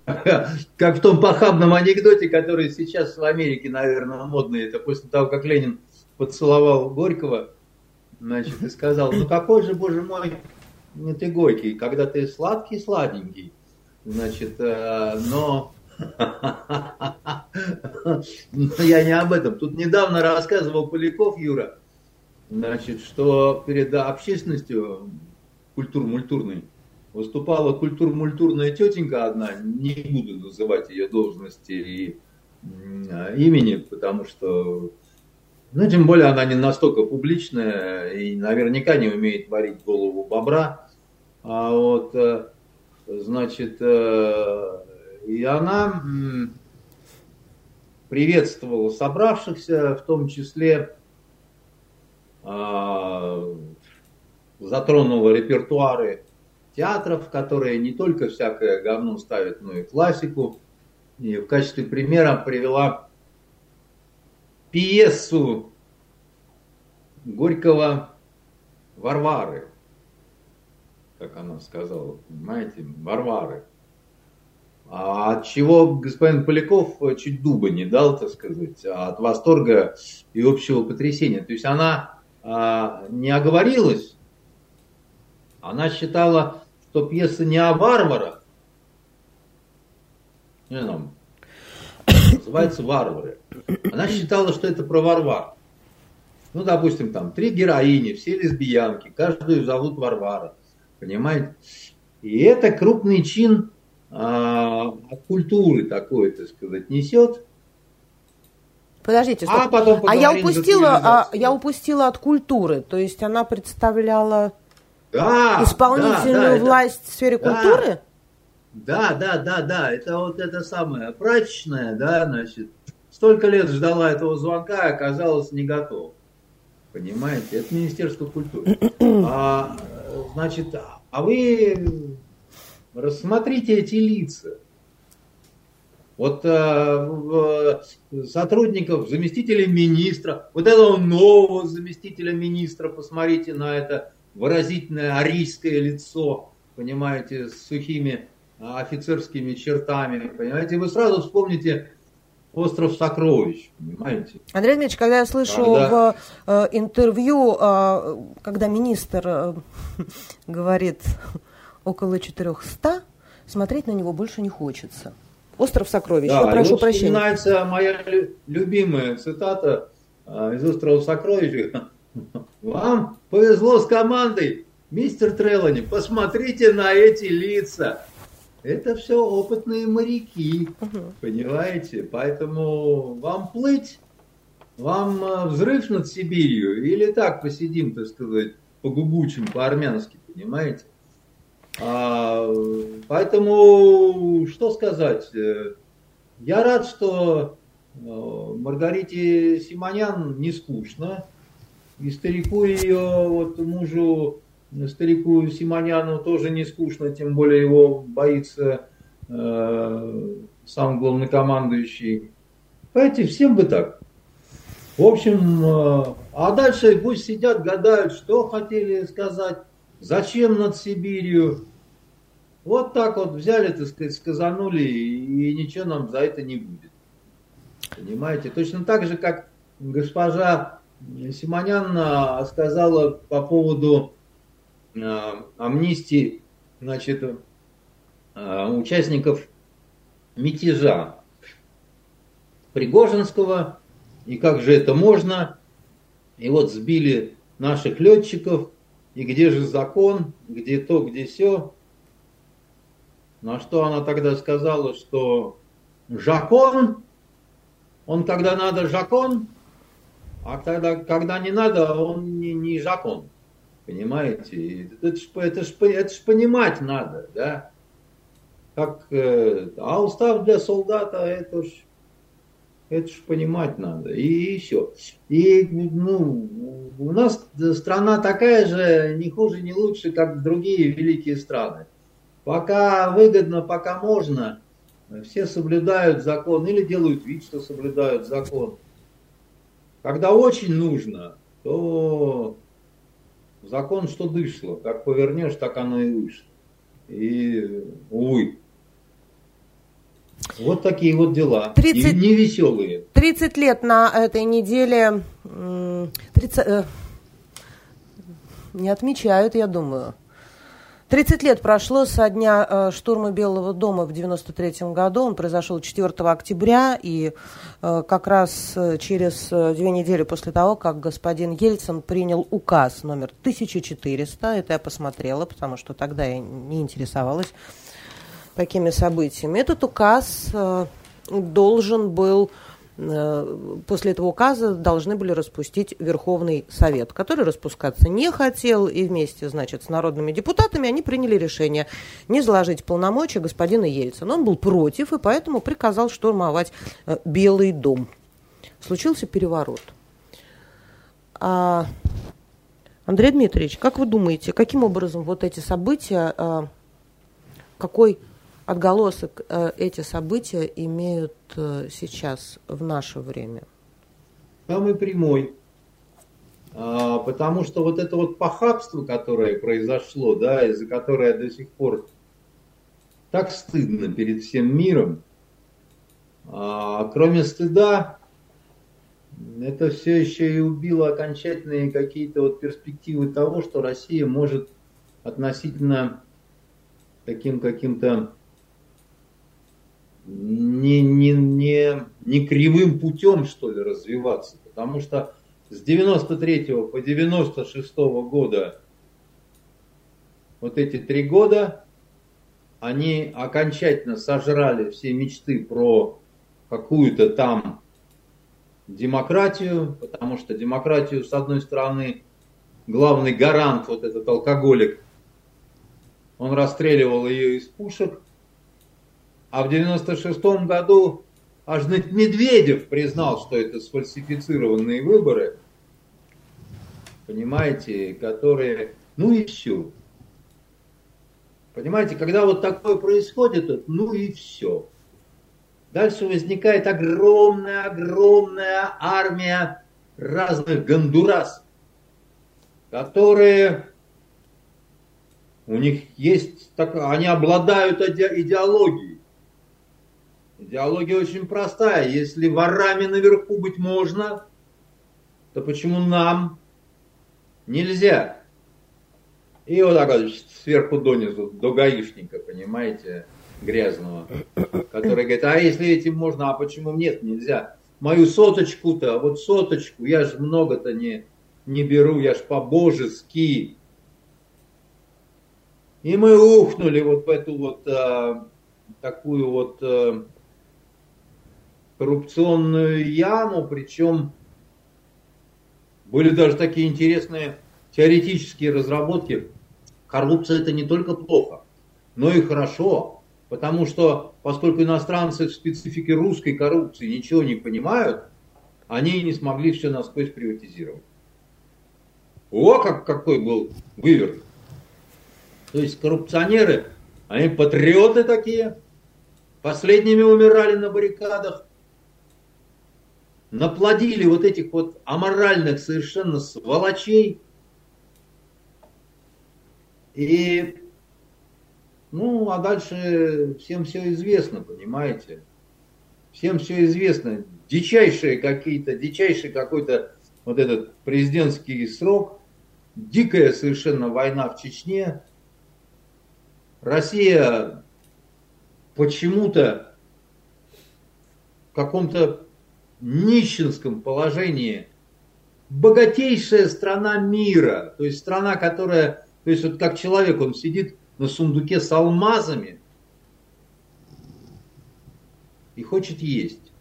как в том похабном анекдоте, который сейчас в Америке, наверное, модный, это после того, как Ленин поцеловал Горького, значит, и сказал, ну какой же, боже мой, ты Горький, когда ты сладкий-сладенький, значит, э, но я не об этом. Тут недавно рассказывал Поляков Юра, значит, что перед общественностью культур-мультурной выступала культур-мультурная тетенька одна, не буду называть ее должности и имени, потому что, ну, тем более она не настолько публичная и наверняка не умеет варить голову бобра. А вот, э, значит, э, и она приветствовала собравшихся, в том числе а, затронула репертуары театров, которые не только всякое говно ставят, но и классику. И в качестве примера привела пьесу Горького «Варвары», как она сказала, понимаете, «Варвары». А от чего господин Поляков чуть дуба не дал, так сказать, а от восторга и общего потрясения. То есть она а, не оговорилась. Она считала, что пьеса не о варварах, не, ну, называется «Варвары». Она считала, что это про Варвар. Ну, допустим, там три героини, все лесбиянки, каждую зовут Варвара. Понимаете? И это крупный чин а, культуры такой, так сказать, несет. Подождите, стоп. А, потом а я упустила, а, я упустила от культуры, то есть она представляла да, исполнительную да, власть это, в сфере да, культуры? Да, да, да, да, это вот это самое прачечное, да, значит, столько лет ждала этого звонка и оказалась не готова. Понимаете, это Министерство культуры. А, значит, а вы рассмотрите эти лица. Вот э, сотрудников, заместителей министра, вот этого нового заместителя министра, посмотрите на это выразительное арийское лицо, понимаете, с сухими а, офицерскими чертами, понимаете, вы сразу вспомните остров сокровищ, понимаете? Андрей Дмитриевич, когда я слышу когда... в э, интервью, э, когда министр э, говорит около 400, смотреть на него больше не хочется. Остров сокровищ. Да, Я прошу прощения. Вспоминается моя любимая цитата а, из Острова сокровищ. Вам повезло с командой, мистер Трелани. Посмотрите на эти лица. Это все опытные моряки, угу. понимаете? Поэтому вам плыть, вам а, взрыв над Сибирью или так посидим, так сказать, по-губучим, по-армянски, понимаете? А, поэтому, что сказать? Э, я рад, что э, Маргарите Симонян не скучно. И старику ее, вот мужу, старику Симоняну тоже не скучно, тем более его боится э, сам главнокомандующий. Понимаете, всем бы так. В общем, э, а дальше пусть сидят, гадают, что хотели сказать, зачем над Сибирью. Вот так вот взяли, так сказать, сказанули, и ничего нам за это не будет. Понимаете? Точно так же, как госпожа Симонян сказала по поводу э, амнистии, значит, э, участников мятежа Пригожинского, и как же это можно, и вот сбили наших летчиков, и где же закон, где то, где все. На что она тогда сказала, что закон, он когда надо закон, а когда, когда не надо, он не, не закон. Понимаете? Это ж, это, ж, это ж понимать надо, да? Как, э, а устав для солдата, это ж это ж понимать надо. И все. И ну, у нас страна такая же, не хуже, не лучше, как другие великие страны. Пока выгодно, пока можно, все соблюдают закон или делают вид, что соблюдают закон. Когда очень нужно, то закон что дышло. Как повернешь, так оно и вышло. И, увы, вот такие вот дела. 30, и невеселые. 30 лет на этой неделе 30, э, не отмечают, я думаю. 30 лет прошло со дня э, штурма Белого дома в 93 году. Он произошел 4 октября, и э, как раз э, через две недели после того, как господин Ельцин принял указ номер 1400, это я посмотрела, потому что тогда я не интересовалась такими событиями. Этот указ должен был после этого указа должны были распустить Верховный Совет, который распускаться не хотел, и вместе, значит, с народными депутатами они приняли решение не заложить полномочия господина Ельцина. Он был против, и поэтому приказал штурмовать э, Белый дом. Случился переворот. А, Андрей Дмитриевич, как вы думаете, каким образом вот эти события, какой отголосок э, эти события имеют э, сейчас, в наше время? Самый прямой. А, потому что вот это вот похабство, которое произошло, да, из-за которое до сих пор так стыдно перед всем миром, а, кроме стыда, это все еще и убило окончательные какие-то вот перспективы того, что Россия может относительно таким каким-то не, не, не, не кривым путем, что ли, развиваться. Потому что с 93 по 96 года, вот эти три года, они окончательно сожрали все мечты про какую-то там демократию, потому что демократию, с одной стороны, главный гарант, вот этот алкоголик, он расстреливал ее из пушек, а в 96 году аж Медведев признал, что это сфальсифицированные выборы, понимаете, которые, ну и все. Понимаете, когда вот такое происходит, ну и все. Дальше возникает огромная-огромная армия разных гондурас, которые у них есть, так, они обладают идеологией. Идеология очень простая. Если ворами наверху быть можно, то почему нам нельзя? И вот так вот сверху донизу, до гаишника, понимаете, грязного, который говорит, а если этим можно, а почему нет, нельзя? Мою соточку-то, вот соточку, я же много-то не, не беру, я ж по-божески. И мы ухнули вот в эту вот а, такую вот а, коррупционную яму, причем были даже такие интересные теоретические разработки. Коррупция это не только плохо, но и хорошо, потому что поскольку иностранцы в специфике русской коррупции ничего не понимают, они не смогли все насквозь приватизировать. О, как, какой был выверт. То есть коррупционеры, они патриоты такие, последними умирали на баррикадах, наплодили вот этих вот аморальных совершенно сволочей. И, ну, а дальше всем все известно, понимаете? Всем все известно. Дичайшие какие-то, дичайший какой-то вот этот президентский срок, дикая совершенно война в Чечне. Россия почему-то в каком-то нищенском положении богатейшая страна мира, то есть страна, которая, то есть вот как человек, он сидит на сундуке с алмазами и хочет есть.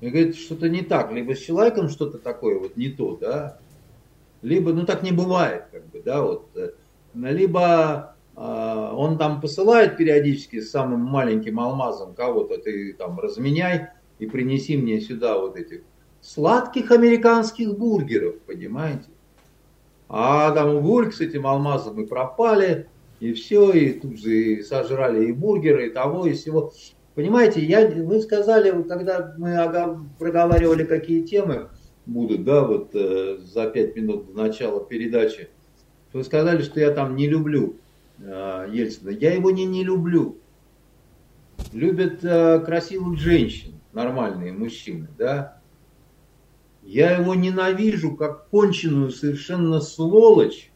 И говорит, что-то не так, либо с человеком что-то такое вот не то, да, либо, ну так не бывает, как бы, да, вот, э, либо э, он там посылает периодически с самым маленьким алмазом кого-то, ты там разменяй, и принеси мне сюда вот этих сладких американских бургеров, понимаете? А там гульк с этим алмазом и пропали, и все, и тут же и сожрали и бургеры, и того, и всего. Понимаете, я, вы сказали, когда мы проговаривали, какие темы будут, да, вот э, за пять минут до начала передачи, вы сказали, что я там не люблю э, Ельцина. Я его не, не люблю. Любят э, красивых женщин нормальные мужчины, да, я его ненавижу как конченую совершенно сволочь,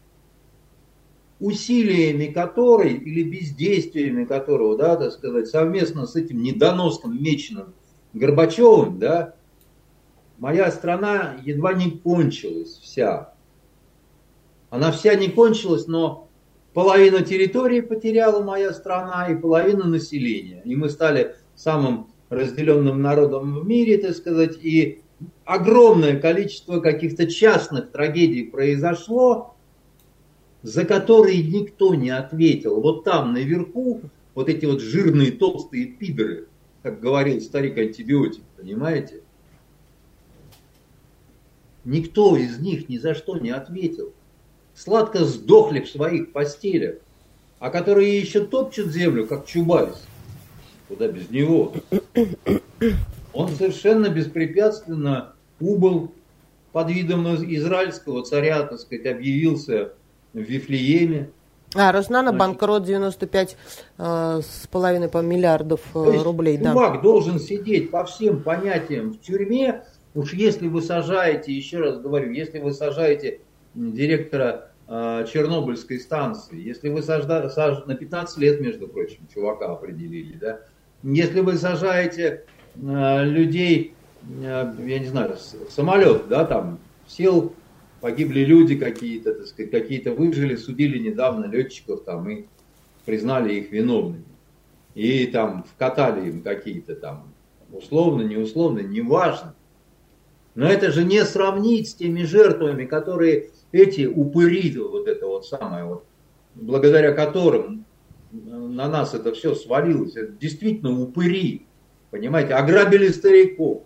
усилиями которой или бездействиями которого, да, так сказать, совместно с этим недоносным меченым Горбачевым, да, моя страна едва не кончилась вся. Она вся не кончилась, но половину территории потеряла моя страна и половину населения. И мы стали самым разделенным народом в мире, так сказать, и огромное количество каких-то частных трагедий произошло, за которые никто не ответил. Вот там наверху вот эти вот жирные толстые пидоры, как говорил старик антибиотик, понимаете? Никто из них ни за что не ответил. Сладко сдохли в своих постелях, а которые еще топчут землю, как Чубайс куда без него. Он совершенно беспрепятственно убыл под видом израильского царя, так сказать, объявился в Вифлееме. А, Роснана банкрот 95 э, с половиной по миллиардов э, рублей. Чувак да. должен сидеть по всем понятиям в тюрьме. Уж если вы сажаете, еще раз говорю, если вы сажаете директора э, Чернобыльской станции, если вы сажда, саж, на 15 лет, между прочим, чувака определили, да, если вы сажаете э, людей, э, я не знаю, самолет, да, там сел, погибли люди какие-то, так сказать, какие-то выжили, судили недавно летчиков там и признали их виновными. И там вкатали им какие-то там условно, неусловно, неважно. Но это же не сравнить с теми жертвами, которые эти упыри, вот это вот самое вот, благодаря которым на нас это все свалилось. Это действительно упыри, понимаете, ограбили стариков.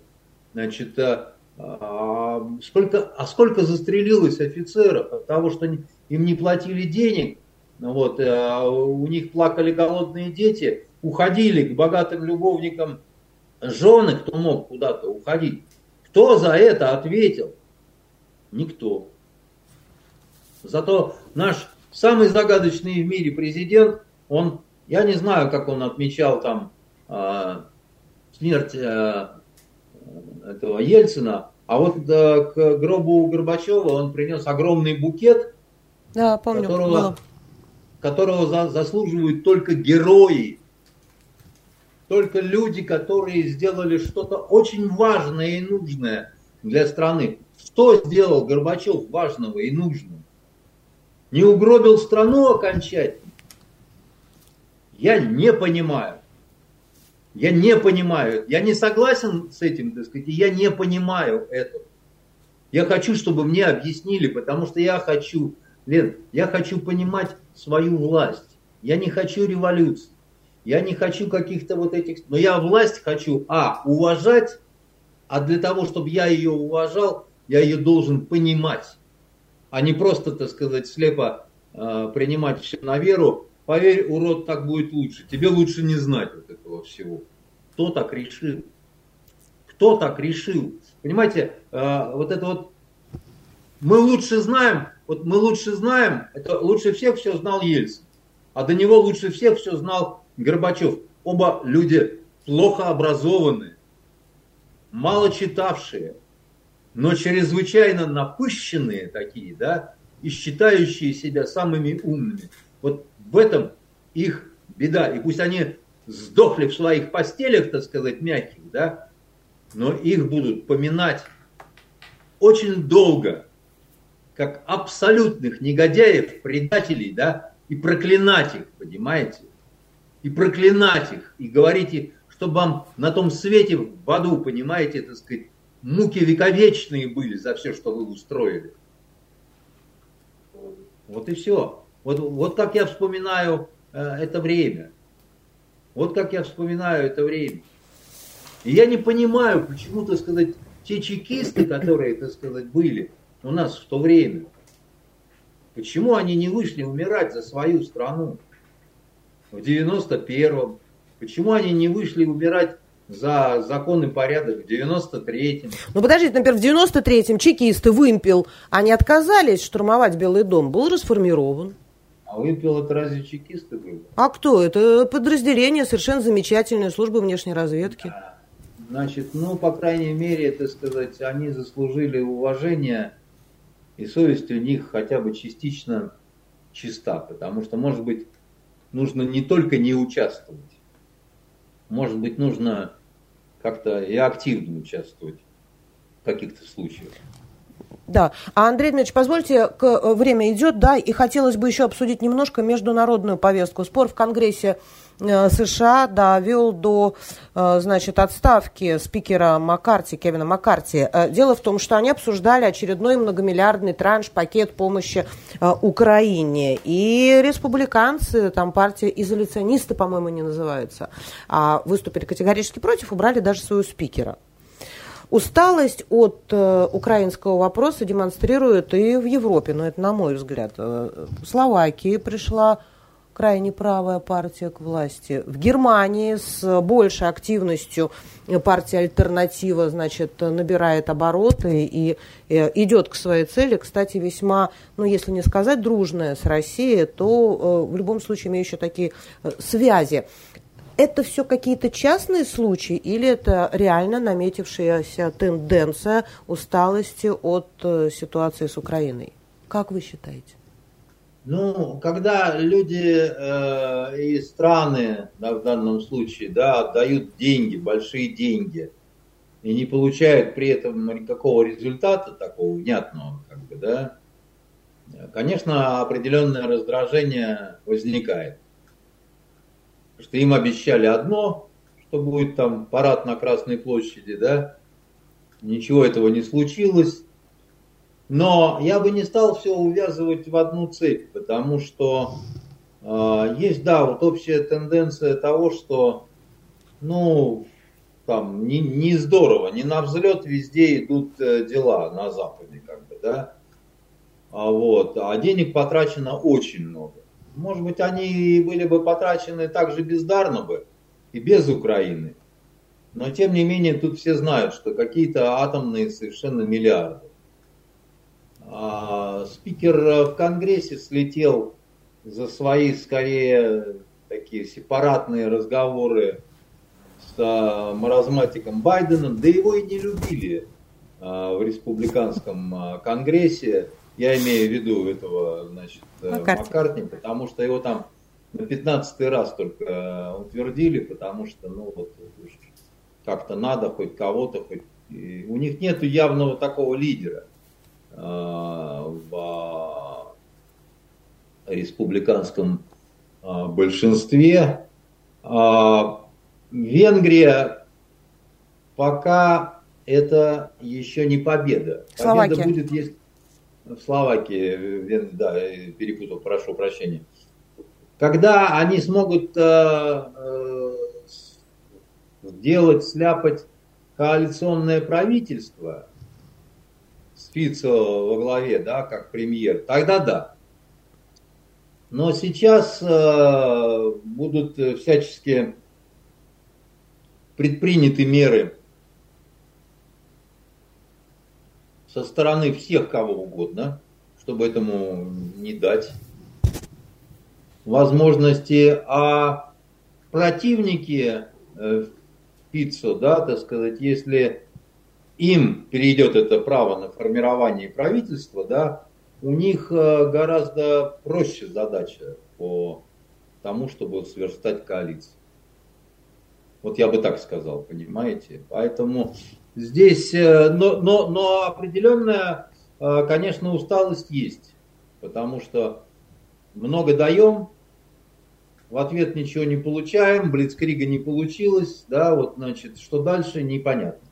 Значит, а, а, сколько, а сколько застрелилось офицеров от того, что им не платили денег, вот, а у них плакали голодные дети, уходили к богатым любовникам жены, кто мог куда-то уходить. Кто за это ответил? Никто. Зато наш самый загадочный в мире президент – он, я не знаю, как он отмечал там э, смерть э, этого Ельцина, а вот э, к гробу Горбачева он принес огромный букет, да, помню, которого, которого за, заслуживают только герои, только люди, которые сделали что-то очень важное и нужное для страны. Что сделал Горбачев важного и нужного? Не угробил страну окончательно, я не понимаю. Я не понимаю. Я не согласен с этим, так сказать, я не понимаю этого. Я хочу, чтобы мне объяснили, потому что я хочу, Лен, я хочу понимать свою власть. Я не хочу революции. Я не хочу каких-то вот этих... Но я власть хочу, а, уважать, а для того, чтобы я ее уважал, я ее должен понимать, а не просто, так сказать, слепо э, принимать все на веру, Поверь, урод, так будет лучше. Тебе лучше не знать вот этого всего. Кто так решил? Кто так решил? Понимаете, э, вот это вот мы лучше знаем, вот мы лучше знаем, это лучше всех все знал Ельцин, а до него лучше всех все знал Горбачев. Оба люди плохо образованные, мало читавшие, но чрезвычайно напыщенные такие, да, и считающие себя самыми умными. Вот в этом их беда. И пусть они сдохли в своих постелях, так сказать, мягких, да, но их будут поминать очень долго, как абсолютных негодяев, предателей, да, и проклинать их, понимаете? И проклинать их, и говорить, чтобы вам на том свете в аду, понимаете, так сказать, муки вековечные были за все, что вы устроили. Вот и все. Вот, вот как я вспоминаю э, это время. Вот как я вспоминаю это время. И я не понимаю, почему, так сказать, те чекисты, которые, так сказать, были у нас в то время, почему они не вышли умирать за свою страну в 91-м, почему они не вышли умирать за законный порядок в 93-м. Ну подождите, например, в 93-м чекисты, вымпел, они отказались штурмовать Белый дом, был расформирован. А вымпел это разве чекисты были? А кто? Это подразделение совершенно замечательной службы внешней разведки. Да. Значит, ну, по крайней мере, это сказать, они заслужили уважение, и совесть у них хотя бы частично чиста, потому что, может быть, нужно не только не участвовать, может быть, нужно как-то и активно участвовать в каких-то случаях. Да. А Андрей Дмитриевич, позвольте, к, э, время идет, да, и хотелось бы еще обсудить немножко международную повестку. Спор в Конгрессе э, США довел до, э, значит, отставки спикера Маккарти, Кевина Маккарти. Дело в том, что они обсуждали очередной многомиллиардный транш, пакет помощи Украине. И республиканцы, там партия изоляционисты, по-моему, не называется, а выступили категорически против, убрали даже своего спикера. Усталость от э, украинского вопроса демонстрируют и в Европе, но это на мой взгляд. Э, в Словакии пришла крайне правая партия к власти. В Германии с большей активностью партия «Альтернатива» значит, набирает обороты и э, идет к своей цели. Кстати, весьма, ну, если не сказать дружная с Россией, то э, в любом случае имеющая такие э, связи это все какие-то частные случаи или это реально наметившаяся тенденция усталости от э, ситуации с Украиной? Как вы считаете? Ну, когда люди э, и страны, да, в данном случае, да, отдают деньги, большие деньги, и не получают при этом никакого результата такого внятного, как бы, да, конечно, определенное раздражение возникает что им обещали одно, что будет там парад на Красной площади, да, ничего этого не случилось. Но я бы не стал все увязывать в одну цепь, потому что э, есть, да, вот общая тенденция того, что, ну, там, не, не здорово, не на взлет везде идут э, дела на Западе, как бы, да, а вот, а денег потрачено очень много. Может быть, они были бы потрачены так же бездарно бы и без Украины. Но тем не менее, тут все знают, что какие-то атомные совершенно миллиарды. А спикер в Конгрессе слетел за свои, скорее, такие сепаратные разговоры с а, маразматиком Байденом, да его и не любили а, в республиканском а, конгрессе. Я имею в виду этого, значит, э, Маккартни, Маккартни потому что его там на 15 раз только э, утвердили, потому что, ну, вот как-то надо хоть кого-то, хоть... И у них нет явного такого лидера э, в республиканском э, большинстве. Э, Венгрия пока это еще не победа. Победа Словакия. будет, если в Словакии, да, перепутал, прошу прощения. Когда они смогут э, э, сделать, сляпать коалиционное правительство с Фицо во главе, да, как премьер, тогда да. Но сейчас э, будут всячески предприняты меры со стороны всех кого угодно, чтобы этому не дать возможности, а противники э, Фицо, да, так сказать, если им перейдет это право на формирование правительства, да, у них э, гораздо проще задача по тому, чтобы сверстать коалицию. Вот я бы так сказал, понимаете? Поэтому здесь, э, но, но, но определенная, э, конечно, усталость есть, потому что много даем, в ответ ничего не получаем, Блицкрига не получилось, да, вот, значит, что дальше, непонятно.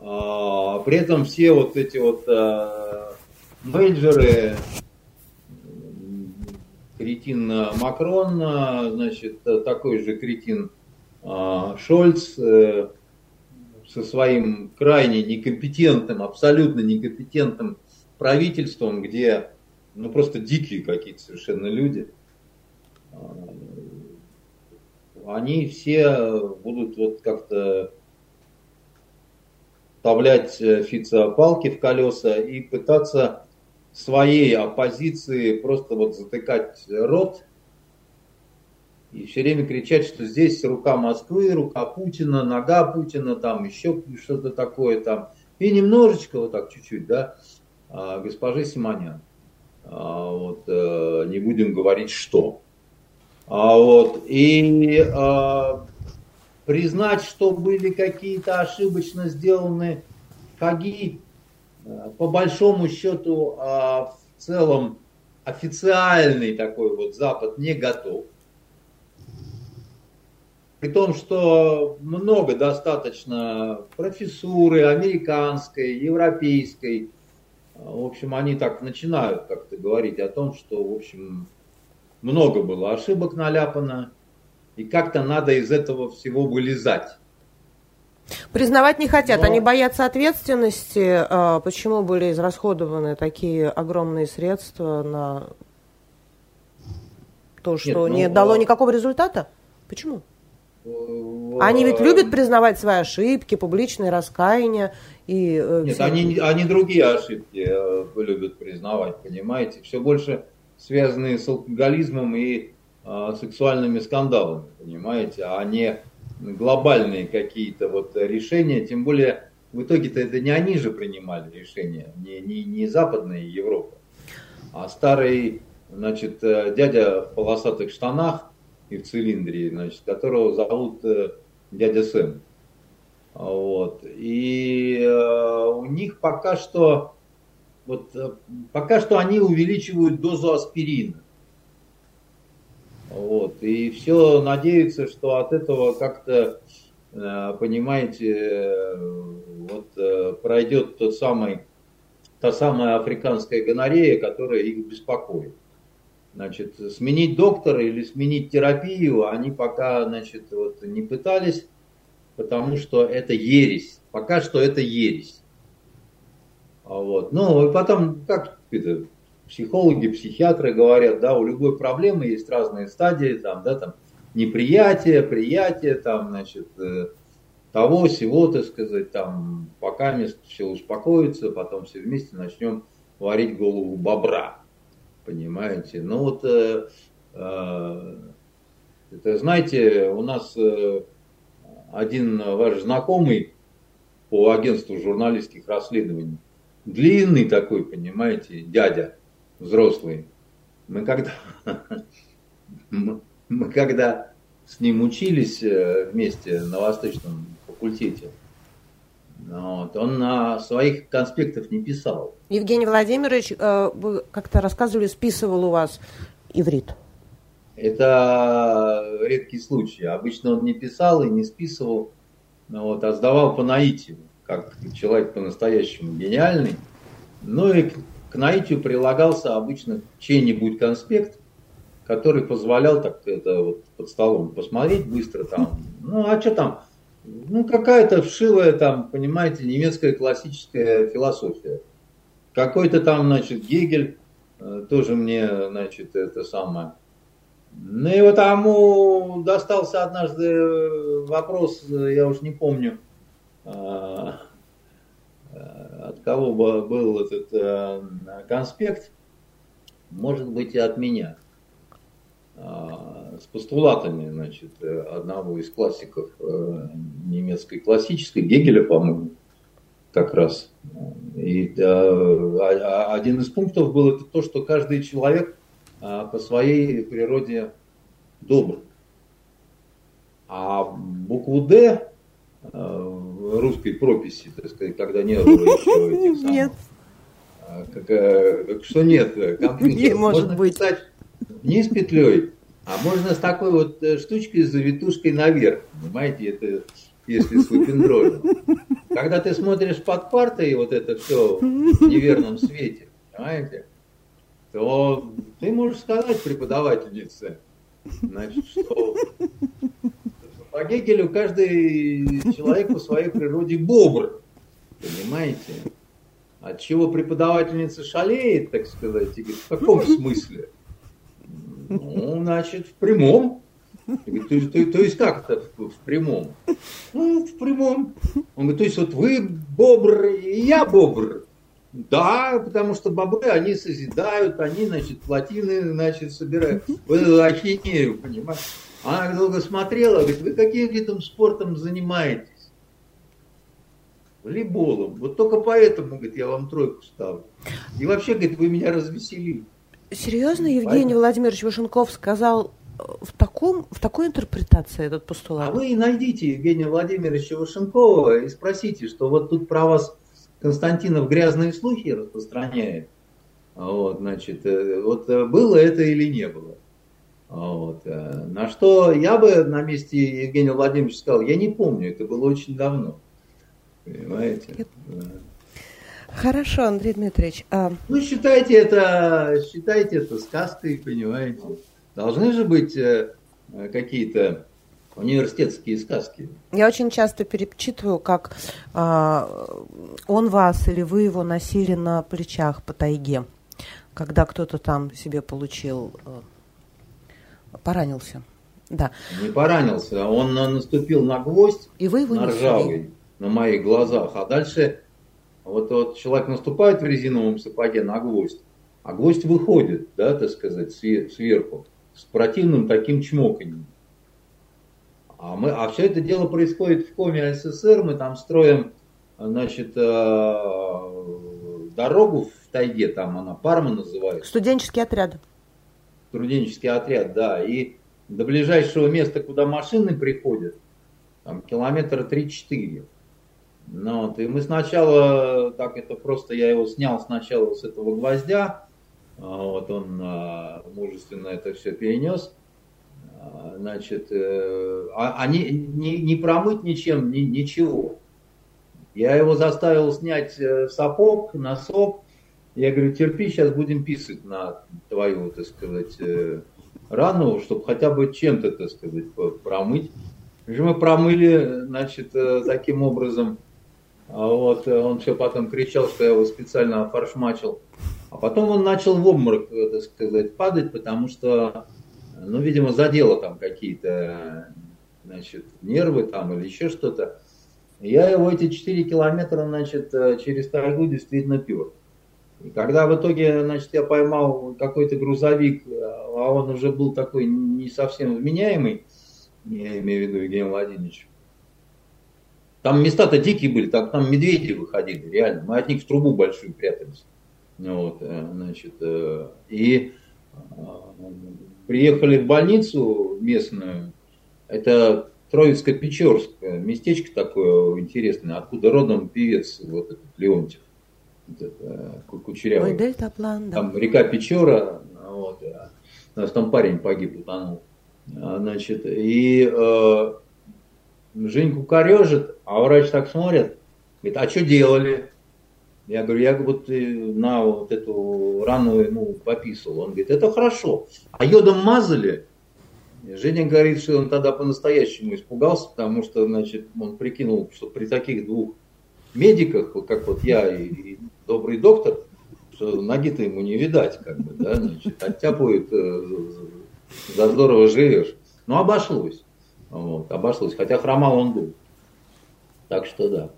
А, при этом все вот эти вот а, менеджеры, кретин Макрон, значит, такой же кретин а, Шольц э, со своим крайне некомпетентным, абсолютно некомпетентным правительством, где ну просто дикие какие-то совершенно люди. Они все будут вот как-то вставлять э, Фица палки в колеса и пытаться своей оппозиции просто вот затыкать рот и все время кричать, что здесь рука Москвы, рука Путина, нога Путина, там еще что-то такое там. И немножечко, вот так чуть-чуть, да, а, госпожи Симонян. А, вот, э, не будем говорить что. А вот, и признать, что были какие-то ошибочно сделаны шаги, э, по большому счету, в целом официальный такой вот Запад не готов. При том, что много достаточно профессуры американской, европейской. В общем, они так начинают как-то говорить о том, что, в общем, много было ошибок наляпано, и как-то надо из этого всего вылезать. Признавать не хотят, Но... они боятся ответственности. А, почему были израсходованы такие огромные средства на то, что Нет, ну, не дало а никакого результата? Почему? Э, они ведь любят признавать свои ошибки, публичные раскаяния и. Э, Нет, они, они другие ошибки э, любят признавать, понимаете? Все больше связанные с алкоголизмом и а, сексуальными скандалами, понимаете, а не глобальные какие-то вот решения, тем более в итоге-то это не они же принимали решения, не, не, не Западная Европа, а старый, значит, э, дядя в полосатых штанах и в цилиндре, значит, которого зовут э, дядя Сэм. Вот. И э, у них пока что, вот, пока что они увеличивают дозу аспирина. Вот. И все надеются, что от этого как-то, э, понимаете, вот э, пройдет тот самый, та самая африканская гонорея, которая их беспокоит. Значит, сменить доктора или сменить терапию они пока, значит, вот не пытались, потому что это ересь. Пока что это ересь. А вот. Ну, и потом, как это, психологи, психиатры говорят, да, у любой проблемы есть разные стадии, там, да, там, неприятие, приятие, там, значит, э, того, всего, так сказать, там, пока все успокоится, потом все вместе начнем варить голову бобра, понимаете? Ну вот, э, э, это, знаете, у нас э, один ваш знакомый по агентству журналистских расследований, длинный такой, понимаете, дядя, взрослый. Мы когда, мы когда с ним учились э, вместе на Восточном факультете, вот, он на своих конспектах не писал. Евгений Владимирович, э, вы как-то рассказывали, списывал у вас иврит. Это редкий случай. Обычно он не писал и не списывал, вот, а сдавал по наитию, как человек по-настоящему гениальный. Ну и к наитию прилагался обычно чей-нибудь конспект, который позволял так это вот под столом посмотреть быстро там. Ну, а что там? Ну, какая-то вшивая там, понимаете, немецкая классическая философия. Какой-то там, значит, Гегель, э, тоже мне, значит, это самое. Ну и вот тому достался однажды вопрос, я уж не помню, от кого был этот конспект, может быть и от меня. С постулатами, значит, одного из классиков немецкой классической, Гегеля, по-моему, как раз. И один из пунктов был это то, что каждый человек по своей природе добр. А букву «Д» э, в русской прописи, так сказать, когда не было еще этих самых... Нет. А, как, э, как, что нет, компьютер. Не может можно быть. писать не с петлей, а можно с такой вот э, штучкой с завитушкой наверх. Понимаете, это если с. Когда ты смотришь под партой вот это все в неверном свете, понимаете, то ты можешь сказать преподавательнице, значит, что по Гегелю каждый человек по своей природе бобр. Понимаете? От чего преподавательница шалеет, так сказать, и говорит, в каком смысле? Ну, значит, в прямом. То, то, то есть как это в, в прямом? Ну, в прямом. Он говорит, то есть вот вы бобр, и я бобр. Да, потому что бобры, они созидают, они, значит, плотины, значит, собирают. Вот эту ахинею, понимаешь? Она долго смотрела, говорит, вы каким видом спортом занимаетесь? Волейболом. Вот только поэтому, говорит, я вам тройку ставлю. И вообще, говорит, вы меня развеселили. Серьезно, Евгений Поэтому... Владимирович Вашенков сказал э, в, таком, в такой интерпретации этот постулат? А вы найдите Евгения Владимировича Вашенкова и спросите, что вот тут про вас Константинов грязные слухи распространяет. Вот, значит, э, вот э, было это или не было. Вот. На что я бы на месте Евгения Владимировича сказал, я не помню, это было очень давно. Понимаете? Хорошо, Андрей Дмитриевич. А... Ну, считайте это, считайте это сказкой, понимаете. Должны же быть э, какие-то университетские сказки. Я очень часто перечитываю, как э, он вас или вы его носили на плечах по тайге, когда кто-то там себе получил э, Поранился. Да. Не поранился, он наступил на гвоздь, и вы его на ржавый, на моих глазах. А дальше вот, вот человек наступает в резиновом сапоге на гвоздь, а гвоздь выходит, да, так сказать, сверху, с противным таким чмоканьем. А, мы, а все это дело происходит в коме СССР, мы там строим, значит, э, дорогу в тайге, там она Парма называется. Студенческий отряд студенческий отряд, да, и до ближайшего места, куда машины приходят, там километра 3-4. Ну, вот, и мы сначала, так это просто, я его снял сначала с этого гвоздя, а, вот он а, мужественно это все перенес, а, значит, э, а, а не, не, промыть ничем, ни, ничего. Я его заставил снять э, сапог, носок, я говорю, терпи, сейчас будем писать на твою, так сказать, э, рану, чтобы хотя бы чем-то, так сказать, промыть. Мы промыли, значит, таким образом. А вот э, он все потом кричал, что я его специально офаршмачил. А потом он начал в обморок, так сказать, падать, потому что, ну, видимо, задело там какие-то, значит, нервы там или еще что-то. Я его эти 4 километра, значит, через тайгу действительно пер. И когда в итоге, значит, я поймал какой-то грузовик, а он уже был такой не совсем вменяемый, я имею в виду Евгений Владимирович, там места-то дикие были, там, там медведи выходили, реально. Мы от них в трубу большую прятались. Вот, э, значит, э, и э, приехали в больницу местную, это Троицко-Печорск, местечко такое интересное, откуда родом певец вот этот Леонтьев кучерявый. Ой, дельтаплан, да. Там река Печора, вот, у нас там парень погиб, утонул. А, значит, и э, Женьку корежит, а врач так смотрит, говорит, а что делали? Я говорю, я вот э, на вот эту рану ему пописывал. Он говорит, это хорошо. А йодом мазали? Женя говорит, что он тогда по-настоящему испугался, потому что, значит, он прикинул, что при таких двух медиках, как вот я и, добрый доктор, что ноги-то ему не видать, как бы, да, значит, оттяпывает, э, за здорово живешь. Но обошлось. Вот, обошлось. Хотя хромал он был. Так что да.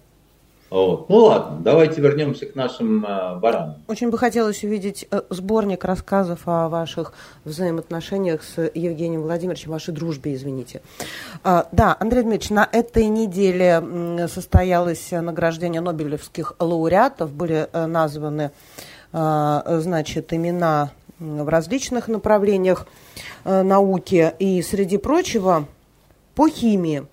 Вот. Ну ладно, давайте вернемся к нашим э, баранам. Очень бы хотелось увидеть э, сборник рассказов о ваших взаимоотношениях с Евгением Владимировичем, вашей дружбе, извините. А, да, Андрей Дмитриевич, на этой неделе состоялось награждение Нобелевских лауреатов, были э, названы э, значит, имена в различных направлениях э, науки, и среди прочего по химии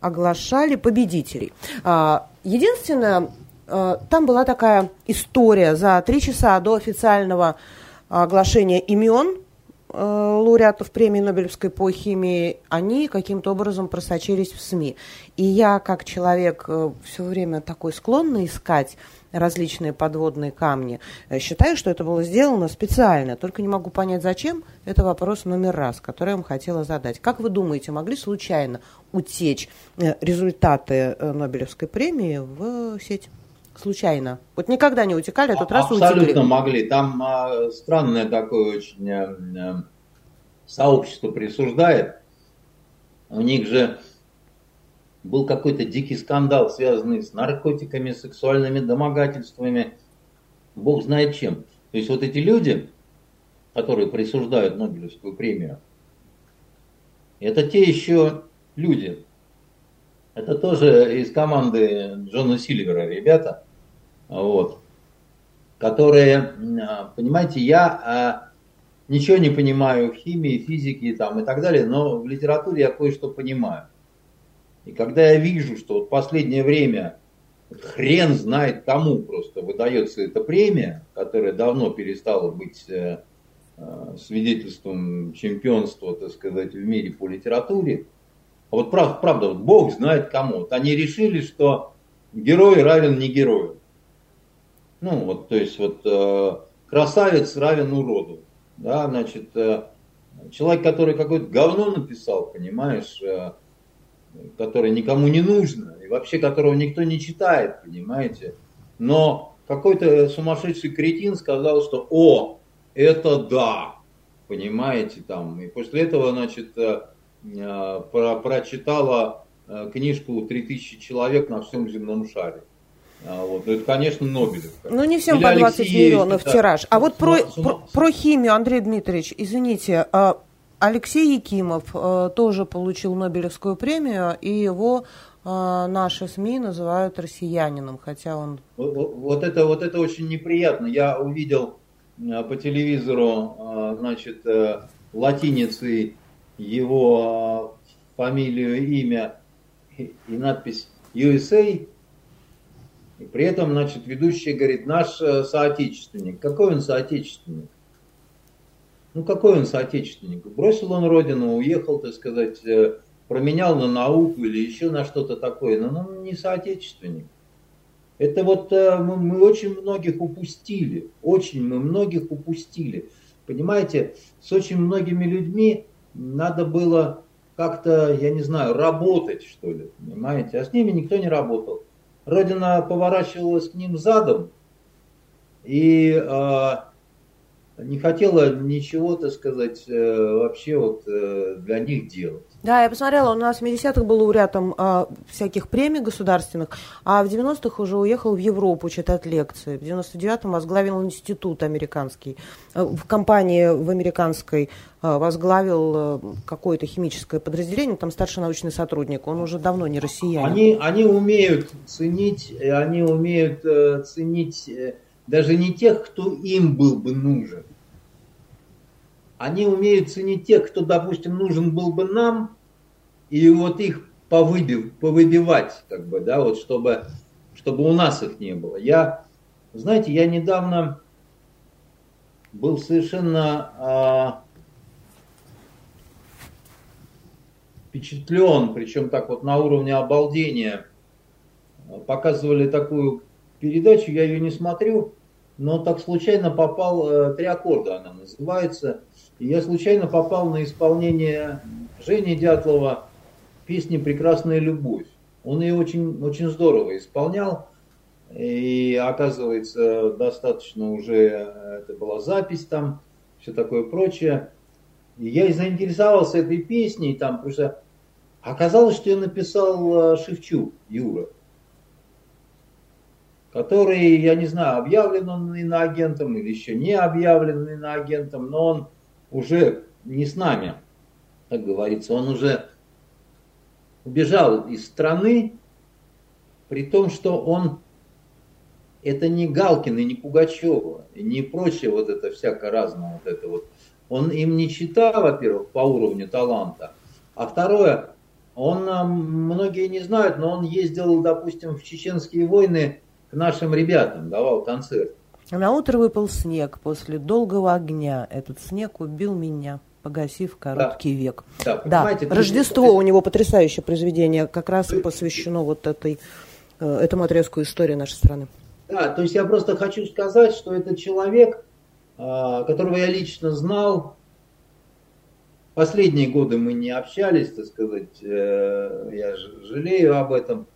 оглашали победителей. А, единственное, э, там была такая история за три часа до официального оглашения имен лауреатов премии Нобелевской по химии, они каким-то образом просочились в СМИ. И я, как человек, э, все время такой склонный искать различные подводные камни. Э, считаю, что это было сделано специально, только не могу понять, зачем. Это вопрос номер раз, который я вам хотела задать. Как вы думаете, могли случайно утечь э, результаты э, Нобелевской премии в сеть? Случайно. Вот никогда не утекали, а тут раз утекли. Абсолютно могли. Там а, странное такое очень а, сообщество присуждает. У них же был какой-то дикий скандал, связанный с наркотиками, сексуальными домогательствами, бог знает чем. То есть вот эти люди, которые присуждают Нобелевскую премию, это те еще люди. Это тоже из команды Джона Сильвера ребята, вот, которые, понимаете, я а, ничего не понимаю в химии, физике там, и так далее, но в литературе я кое-что понимаю. И когда я вижу, что вот последнее время хрен знает кому просто выдается эта премия, которая давно перестала быть э, э, свидетельством чемпионства, так сказать, в мире по литературе. А вот правда, правда вот Бог знает кому. Вот они решили, что герой равен не герою. Ну, вот, то есть, вот э, красавец равен уроду. Да, значит, э, человек, который какое-то говно написал, понимаешь, э, которое никому не нужно, и вообще которого никто не читает, понимаете. Но какой-то сумасшедший кретин сказал, что «О, это да!» Понимаете, там. И после этого, значит, э, э, про, прочитала э, книжку «3000 человек на всем земном шаре». А, вот. Ну, это, конечно, Нобелевка. Ну, не всем Или по 20 Алексеевич, миллионов это... тираж. А вот про, про, про химию, Андрей Дмитриевич, извините, а Алексей Якимов э, тоже получил Нобелевскую премию, и его наши СМИ называют россиянином, хотя он... Вот, вот, это, вот это очень неприятно. Я увидел по телевизору, значит, э, латиницей его фамилию, имя и надпись USA, и при этом, значит, ведущий говорит, наш э, соотечественник. Какой он соотечественник? Ну, какой он соотечественник? Бросил он родину, уехал, так сказать, э, променял на науку или еще на что-то такое. Но он не соотечественник. Это вот э, мы, мы очень многих упустили. Очень мы многих упустили. Понимаете, с очень многими людьми надо было как-то, я не знаю, работать, что ли, понимаете? А с ними никто не работал. Родина поворачивалась к ним задом, и э, не хотела ничего, так сказать, э, вообще вот э, для них делать. Да, я посмотрела, он у нас в 70-х был лауреатом а, всяких премий государственных, а в 90-х уже уехал в Европу читать лекции. В 99-м возглавил институт американский. Э, в компании в американской возглавил какое-то химическое подразделение, там старший научный сотрудник, он уже давно не россиянин. Они, они умеют ценить, они умеют ценить даже не тех, кто им был бы нужен. Они умеют ценить тех, кто, допустим, нужен был бы нам, и вот их повыбив, повыбивать, как бы, да, вот чтобы, чтобы у нас их не было. Я, знаете, я недавно был совершенно а, впечатлен, причем так вот на уровне обалдения. Показывали такую передачу, я ее не смотрю, но так случайно попал, э, три аккорда она называется, и я случайно попал на исполнение Жени Дятлова песни «Прекрасная любовь». Он ее очень, очень здорово исполнял, и оказывается, достаточно уже, э, это была запись там, все такое прочее. И я и заинтересовался этой песней, там, потому что оказалось, что я написал э, Шевчук, Юра. который, я не знаю, объявлен он иноагентом или еще не объявлен иноагентом, но он уже не с нами, как говорится, он уже убежал из страны, при том, что он это не Галкин и не Пугачева, и не прочее вот это всякое разное вот это вот. Он им не читал, во-первых, по уровню таланта, а второе, он, а, многие не знают, но он ездил, допустим, в чеченские войны к нашим ребятам, давал концерт. На утро выпал снег после долгого огня. Этот снег убил меня, погасив короткий да. век. Да, да. Рождество у него потрясающее произведение, как раз посвящено вот этой, э, этому отрезку истории нашей страны. Да, то есть я просто хочу сказать, что это человек, а, которого я лично знал. Последние годы мы не общались, так сказать, э, я жалею об этом.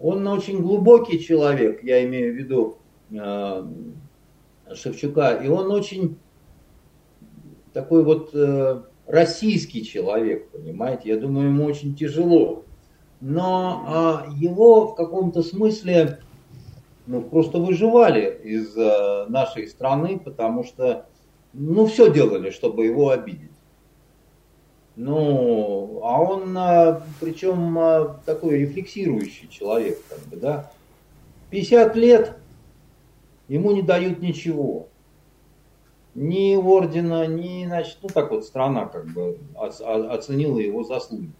Он очень глубокий человек, я имею в виду э, Шевчука, и он очень такой вот э, российский человек, понимаете, я думаю, ему очень тяжело. Но а, его в каком-то смысле ну, просто выживали из э, нашей страны, потому что ну, все делали, чтобы его обидеть. Ну, а он, э, причем э, такой рефлексирующий человек, как бы, да. 50 лет ему не дают ничего. Ни ордена, ни, значит, ну так вот страна как бы оценила его заслуги.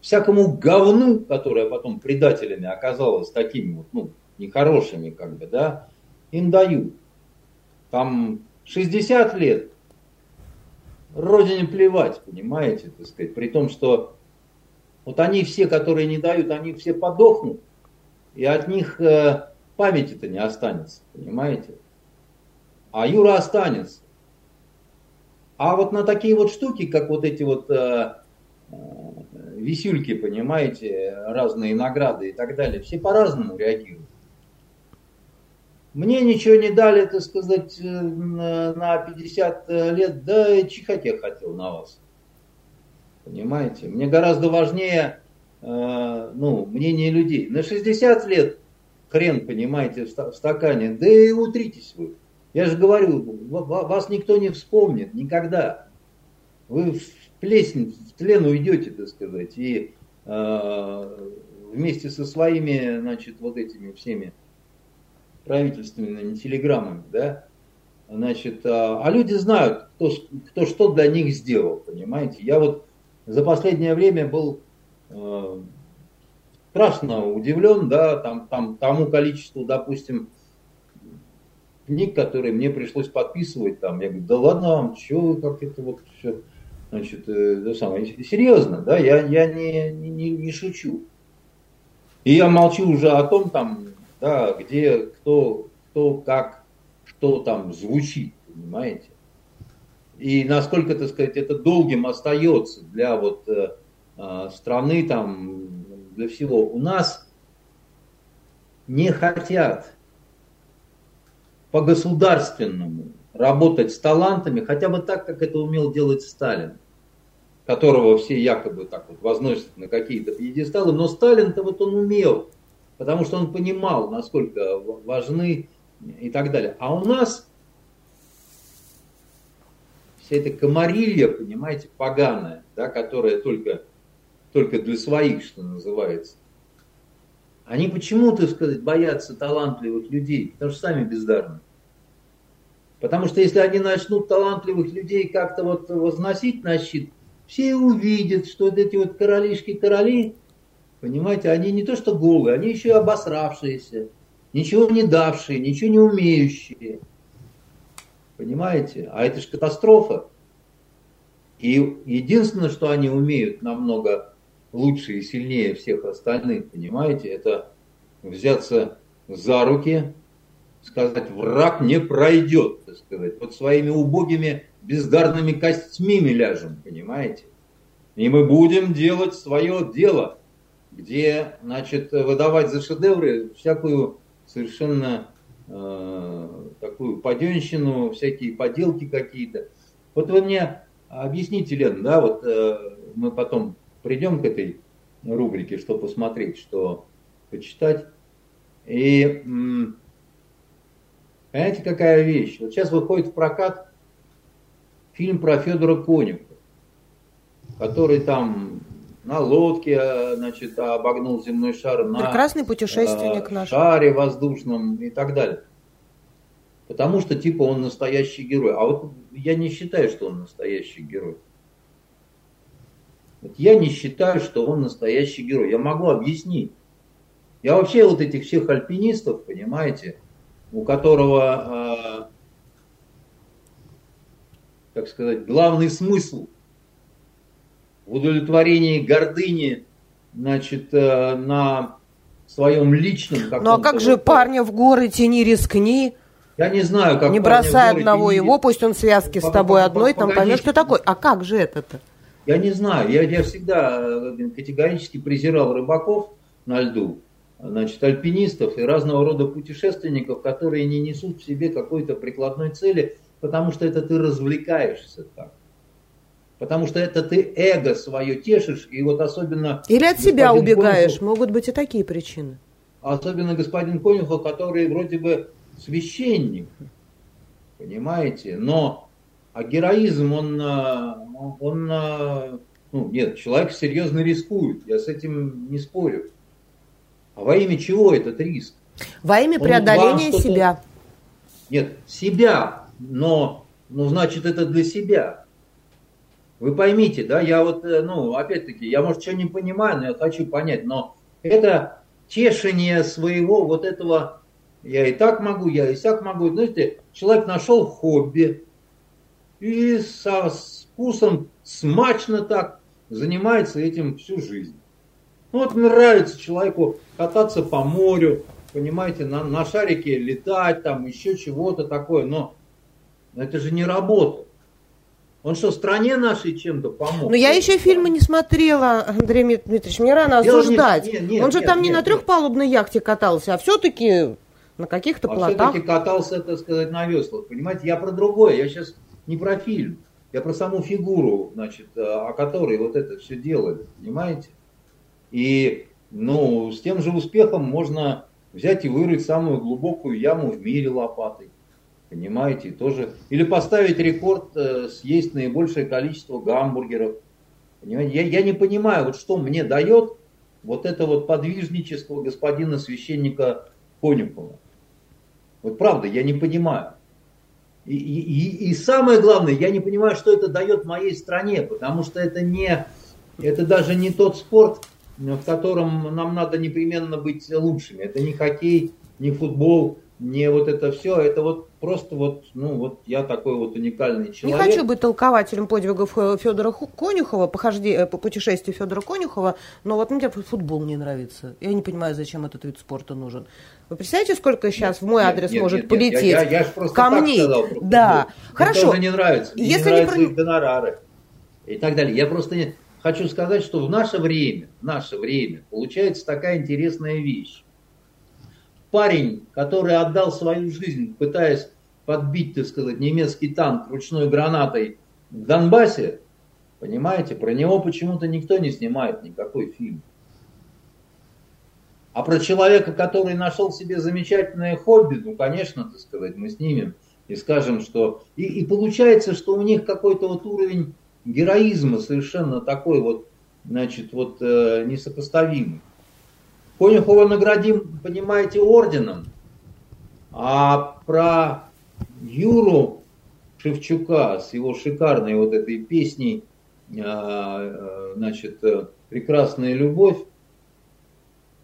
Всякому говну, которое потом предателями оказалось такими вот, ну, нехорошими, как бы, да, им дают. Там 60 лет, родине плевать, понимаете, так сказать, при том, что вот они все, которые не дают, они все подохнут, и от них э, памяти-то не останется, понимаете? А Юра останется. А вот на такие вот штуки, как вот эти вот э, э, висюльки, понимаете, разные награды и так далее, все по-разному реагируют. Мне ничего не дали, так сказать, э, на 50 э, лет, да чихать я хотел на вас. Понимаете? Мне гораздо важнее э, ну, мнение людей. На 60 лет хрен, понимаете, в стакане, да и утритесь вы. Я же говорю, вас никто не вспомнит никогда. Вы в плесень, в тлен уйдете, так сказать, и э, вместе со своими, значит, вот этими всеми правительственными телеграммами, да, значит, а, а люди знают, кто, кто что для них сделал, понимаете. Я вот за последнее время был э, страшно удивлен, да, там, там, тому количеству, допустим, книг, которые мне пришлось подписывать, там, я говорю, да ладно вам, что как это вот все, значит, э, да самое, серьезно, да, я, я не, не, не шучу. И я молчу уже о том, там, да, где кто, кто как, что там звучит, понимаете? И насколько, так сказать, это долгим остается для вот э, э, страны, там, для всего. У нас не хотят по государственному работать с талантами, хотя бы так, как это умел делать Сталин, которого все якобы так вот возносят на какие-то пьедесталы, но Сталин-то вот он умел потому что он понимал, насколько важны и так далее. А у нас вся эта комарилья, понимаете, поганая, да, которая только, только для своих, что называется, они почему, так сказать, боятся талантливых людей, потому что сами бездарны. Потому что если они начнут талантливых людей как-то вот возносить на щит, все увидят, что вот эти вот королишки-короли, Понимаете, они не то что голые, они еще и обосравшиеся, ничего не давшие, ничего не умеющие. Понимаете? А это же катастрофа. И единственное, что они умеют намного лучше и сильнее всех остальных, понимаете, это взяться за руки, сказать, враг не пройдет, так сказать. Вот своими убогими бездарными костьми ляжем, понимаете. И мы будем делать свое дело где, значит, выдавать за шедевры всякую совершенно э, такую паденщину, всякие поделки какие-то. Вот вы мне объясните, Лен, да, вот э, мы потом придем к этой рубрике, что посмотреть, что почитать. И Понимаете, какая вещь? Вот сейчас выходит в прокат фильм про Федора Конюха, который там на лодке, значит, обогнул земной шар, на Прекрасный путешественник э, наш. шаре воздушном и так далее. Потому что, типа, он настоящий герой. А вот я не считаю, что он настоящий герой. Я не считаю, что он настоящий герой. Я могу объяснить. Я вообще вот этих всех альпинистов, понимаете, у которого, э, как сказать, главный смысл в удовлетворении гордыни, значит, э, на своем личном Ну а как же парня в горы тяни рискни? Я не знаю, как Не бросай одного его, пусть он в связке с тобой одной, там поймешь, что такое. А как же это-то? Я не знаю, я, я всегда э, категорически презирал рыбаков на льду, значит, альпинистов и разного рода путешественников, которые не несут в себе какой-то прикладной цели, потому что это ты развлекаешься так. Потому что это ты эго свое тешишь, и вот особенно... Или от себя убегаешь. Конюхов- Могут быть и такие причины. особенно господин Конюхов, который вроде бы священник, понимаете, но а героизм, он, а, он, а, ну, нет, человек серьезно рискует, я с этим не спорю. А во имя чего этот риск? Во имя Он преодоления себя. Нет, себя, но, ну, значит, это для себя. Вы поймите, да, я вот, э, ну, опять-таки, я, может, что не понимаю, но я хочу понять, но это тешение своего вот этого, я и так могу, я и сяк могу. Знаете, человек нашел хобби и со вкусом смачно так занимается этим всю жизнь. Вот нравится человеку кататься по морю, понимаете, на, на шарике летать, там еще чего-то такое, но это же не работа. Он что, стране нашей чем-то помог? Но я еще фильмы не смотрела, Андрей Дмитриевич, мне рано Дело не- осуждать. нет, нет, Он же нет, там не нет, на нет. трехпалубной яхте катался, а все-таки на каких-то а плотах. все-таки катался, так сказать, на веслах. Понимаете, я про другое, я сейчас не про фильм, я про саму фигуру, значит, э, о которой вот это все делали, понимаете? И, ну, с тем же успехом можно взять и вырыть самую глубокую яму в мире лопатой. Понимаете, тоже. Или поставить рекорд э, съесть наибольшее количество гамбургеров. Понимаете, я, я не понимаю, вот что мне дает вот это вот подвижничество господина священника Конюхова. Вот правда, я не понимаю. И, и- и- самое главное, я не понимаю, что это дает моей стране, потому что это не, это даже не тот спорт, в котором нам надо непременно быть лучшими. Это не хоккей, не футбол, не вот это все. Это вот просто вот, ну вот я такой вот уникальный Не человек. хочу быть толкователем подвигов Федора Конюхова, похождения, по путешествию Федора Конюхова, но вот мне футбол не нравится. Я не понимаю, зачем этот вид спорта нужен. Вы представляете, сколько сейчас в мой Нет, адрес нет, может нет, нет, полететь Я, я, я ж просто так камней? сказал про да. Мне хорошо. тоже не нравится. Мне Если не не нравятся про- их гонорары и так далее. Я просто не- хочу сказать, что в наше время, в наше время получается такая интересная вещь. Парень, который отдал свою жизнь, пытаясь подбить, так сказать, немецкий танк ручной гранатой в Донбассе, понимаете, про него почему-то никто не снимает никакой фильм. А про человека, который нашел себе замечательное хобби, ну, конечно, так сказать, мы снимем и скажем, что... И, и получается, что у них какой-то вот уровень героизма совершенно такой вот, значит, вот э, несопоставимый. Конюхова наградим, понимаете, орденом, а про Юру Шевчука с его шикарной вот этой песней, э, э, значит, э, «Прекрасная любовь»,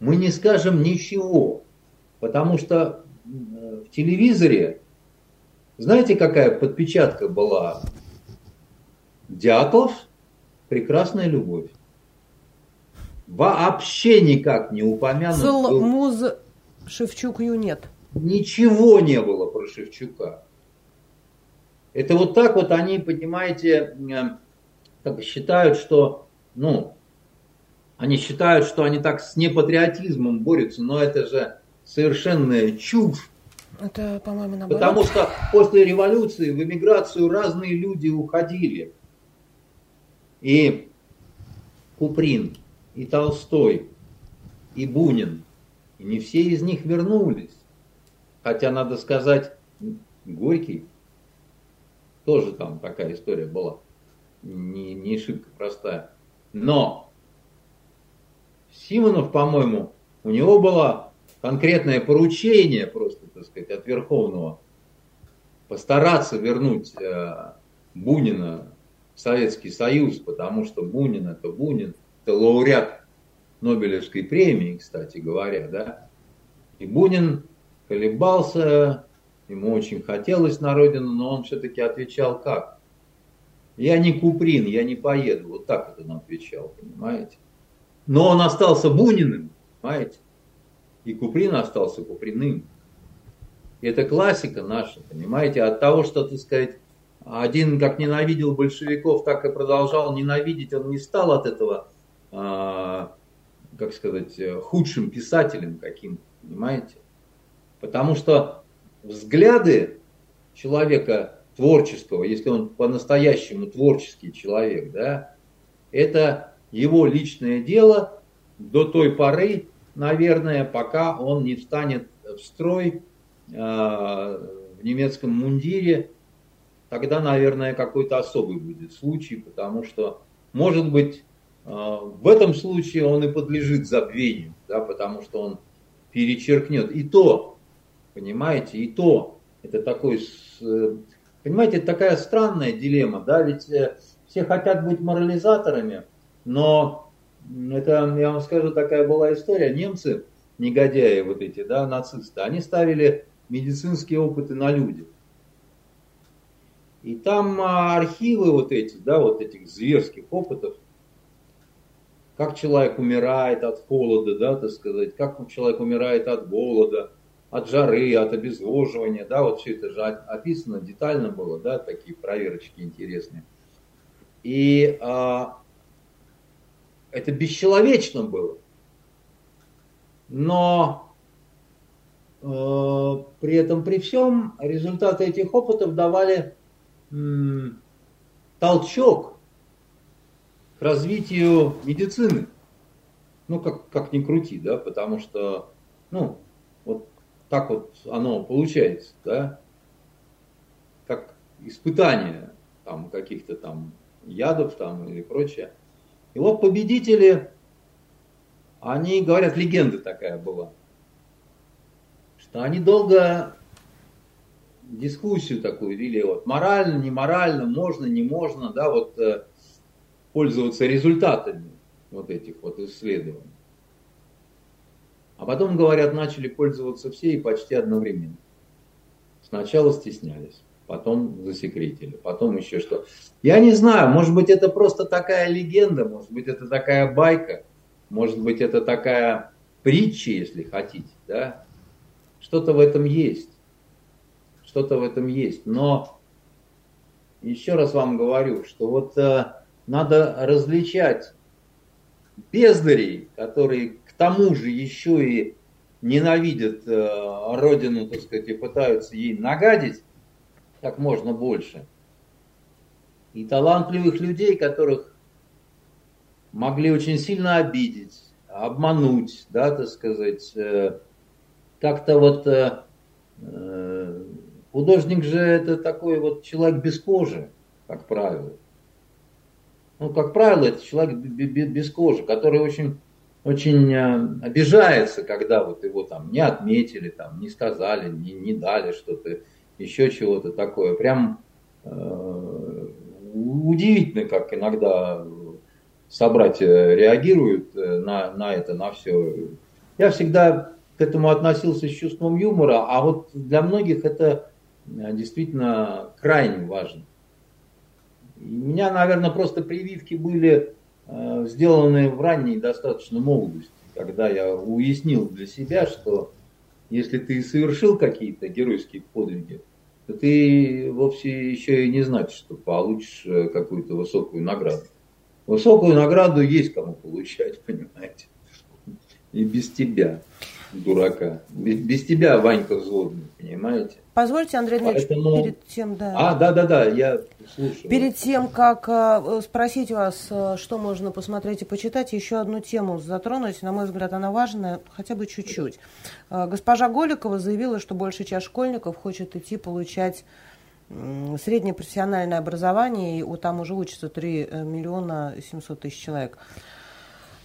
мы не скажем ничего, потому что в телевизоре, знаете, какая подпечатка была? Дятлов, прекрасная любовь. Вообще никак не упомянут. Цел муз Шевчук Ю нет. Ничего не было про Шевчука. Это вот так вот они, понимаете, как считают, что, ну, они считают, что они так с непатриотизмом борются, но это же совершенная чушь. Это, по-моему, наоборот. Потому что после революции в эмиграцию разные люди уходили. И Куприн, и Толстой, и Бунин. И не все из них вернулись. Хотя, надо сказать, Горький, тоже там такая история была, не, не шибко простая. Но Симонов, по-моему, у него было конкретное поручение просто, так сказать, от Верховного постараться вернуть э, Бунина в Советский Союз, потому что Бунин это Бунин, это лауреат Нобелевской премии, кстати говоря, да. И Бунин колебался, ему очень хотелось на родину, но он все-таки отвечал как? Я не Куприн, я не поеду. Вот так это он отвечал, понимаете? Но он остался Буниным, понимаете? И Куприн остался Куприным. И это классика наша, понимаете? От того, что, так сказать, один как ненавидел большевиков, так и продолжал ненавидеть, он не стал от этого, а, как сказать, худшим писателем каким, понимаете? Потому что взгляды человека творческого, если он по-настоящему творческий человек, да, это его личное дело до той поры, наверное, пока он не встанет в строй э, в немецком мундире, тогда, наверное, какой-то особый будет случай, потому что, может быть, э, в этом случае он и подлежит забвению, да, потому что он перечеркнет. И то, понимаете, и то, это такой, понимаете, это такая странная дилемма, да, ведь э, все хотят быть морализаторами, но это, я вам скажу, такая была история. Немцы, негодяи вот эти, да, нацисты, они ставили медицинские опыты на людях. И там а, архивы вот эти, да, вот этих зверских опытов, как человек умирает от холода, да, так сказать, как человек умирает от голода, от жары, от обезвоживания, да, вот все это же описано детально было, да, такие проверочки интересные. И а, это бесчеловечно было. Но э, при этом, при всем, результаты этих опытов давали м, толчок к развитию медицины. Ну, как, как ни крути, да, потому что, ну, вот так вот оно получается, да, как испытание там каких-то там ядов там или прочее. И вот победители, они говорят, легенда такая была, что они долго дискуссию такую вели, вот морально, не морально, можно, не можно, да, вот э, пользоваться результатами вот этих вот исследований. А потом, говорят, начали пользоваться все и почти одновременно. Сначала стеснялись потом засекретили, потом еще что. Я не знаю, может быть это просто такая легенда, может быть это такая байка, может быть это такая притча, если хотите, да. Что-то в этом есть, что-то в этом есть. Но еще раз вам говорю, что вот э, надо различать бездарей, которые к тому же еще и ненавидят э, родину, так сказать, и пытаются ей нагадить, как можно больше. И талантливых людей, которых могли очень сильно обидеть, обмануть, да, так сказать, э, как-то вот э, э, художник же это такой вот человек без кожи, как правило. Ну, как правило, это человек без кожи, который очень, очень обижается, когда вот его там не отметили, там, не сказали, не, не дали что-то еще чего-то такое. Прям э, удивительно, как иногда собратья реагируют э, на, на это, на все. Я всегда к этому относился с чувством юмора, а вот для многих это э, действительно крайне важно. У меня, наверное, просто прививки были э, сделаны в ранней достаточно молодости, когда я уяснил для себя, что если ты совершил какие-то геройские подвиги, то ты вовсе еще и не значит, что получишь э, какую-то высокую награду. Высокую награду есть кому получать, понимаете, и без тебя. Дурака. Без, без тебя Ванька взводный, понимаете? Позвольте, Андрей Дмитриевич, Поэтому... перед тем, да. А, да, да, да, я слушаю. Перед тем, как э, спросить вас, э, что можно посмотреть и почитать, еще одну тему затронуть. На мой взгляд, она важная, хотя бы чуть-чуть. Э, госпожа Голикова заявила, что большая часть школьников хочет идти получать среднее профессиональное образование, и там уже учатся 3 э, миллиона 700 тысяч человек.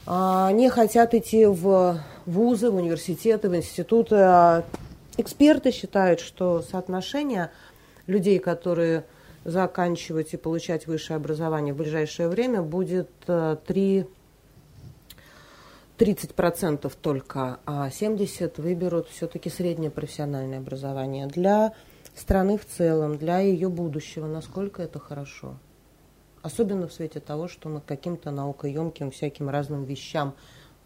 Они хотят идти в вузы, в университеты, в институты. А эксперты считают, что соотношение людей, которые заканчивать и получать высшее образование в ближайшее время, будет 3 э, 30% только, а 70% выберут все-таки среднее профессиональное образование. Для страны в целом, для ее будущего, насколько это хорошо. Особенно в свете того, что мы к каким-то наукоемким всяким разным вещам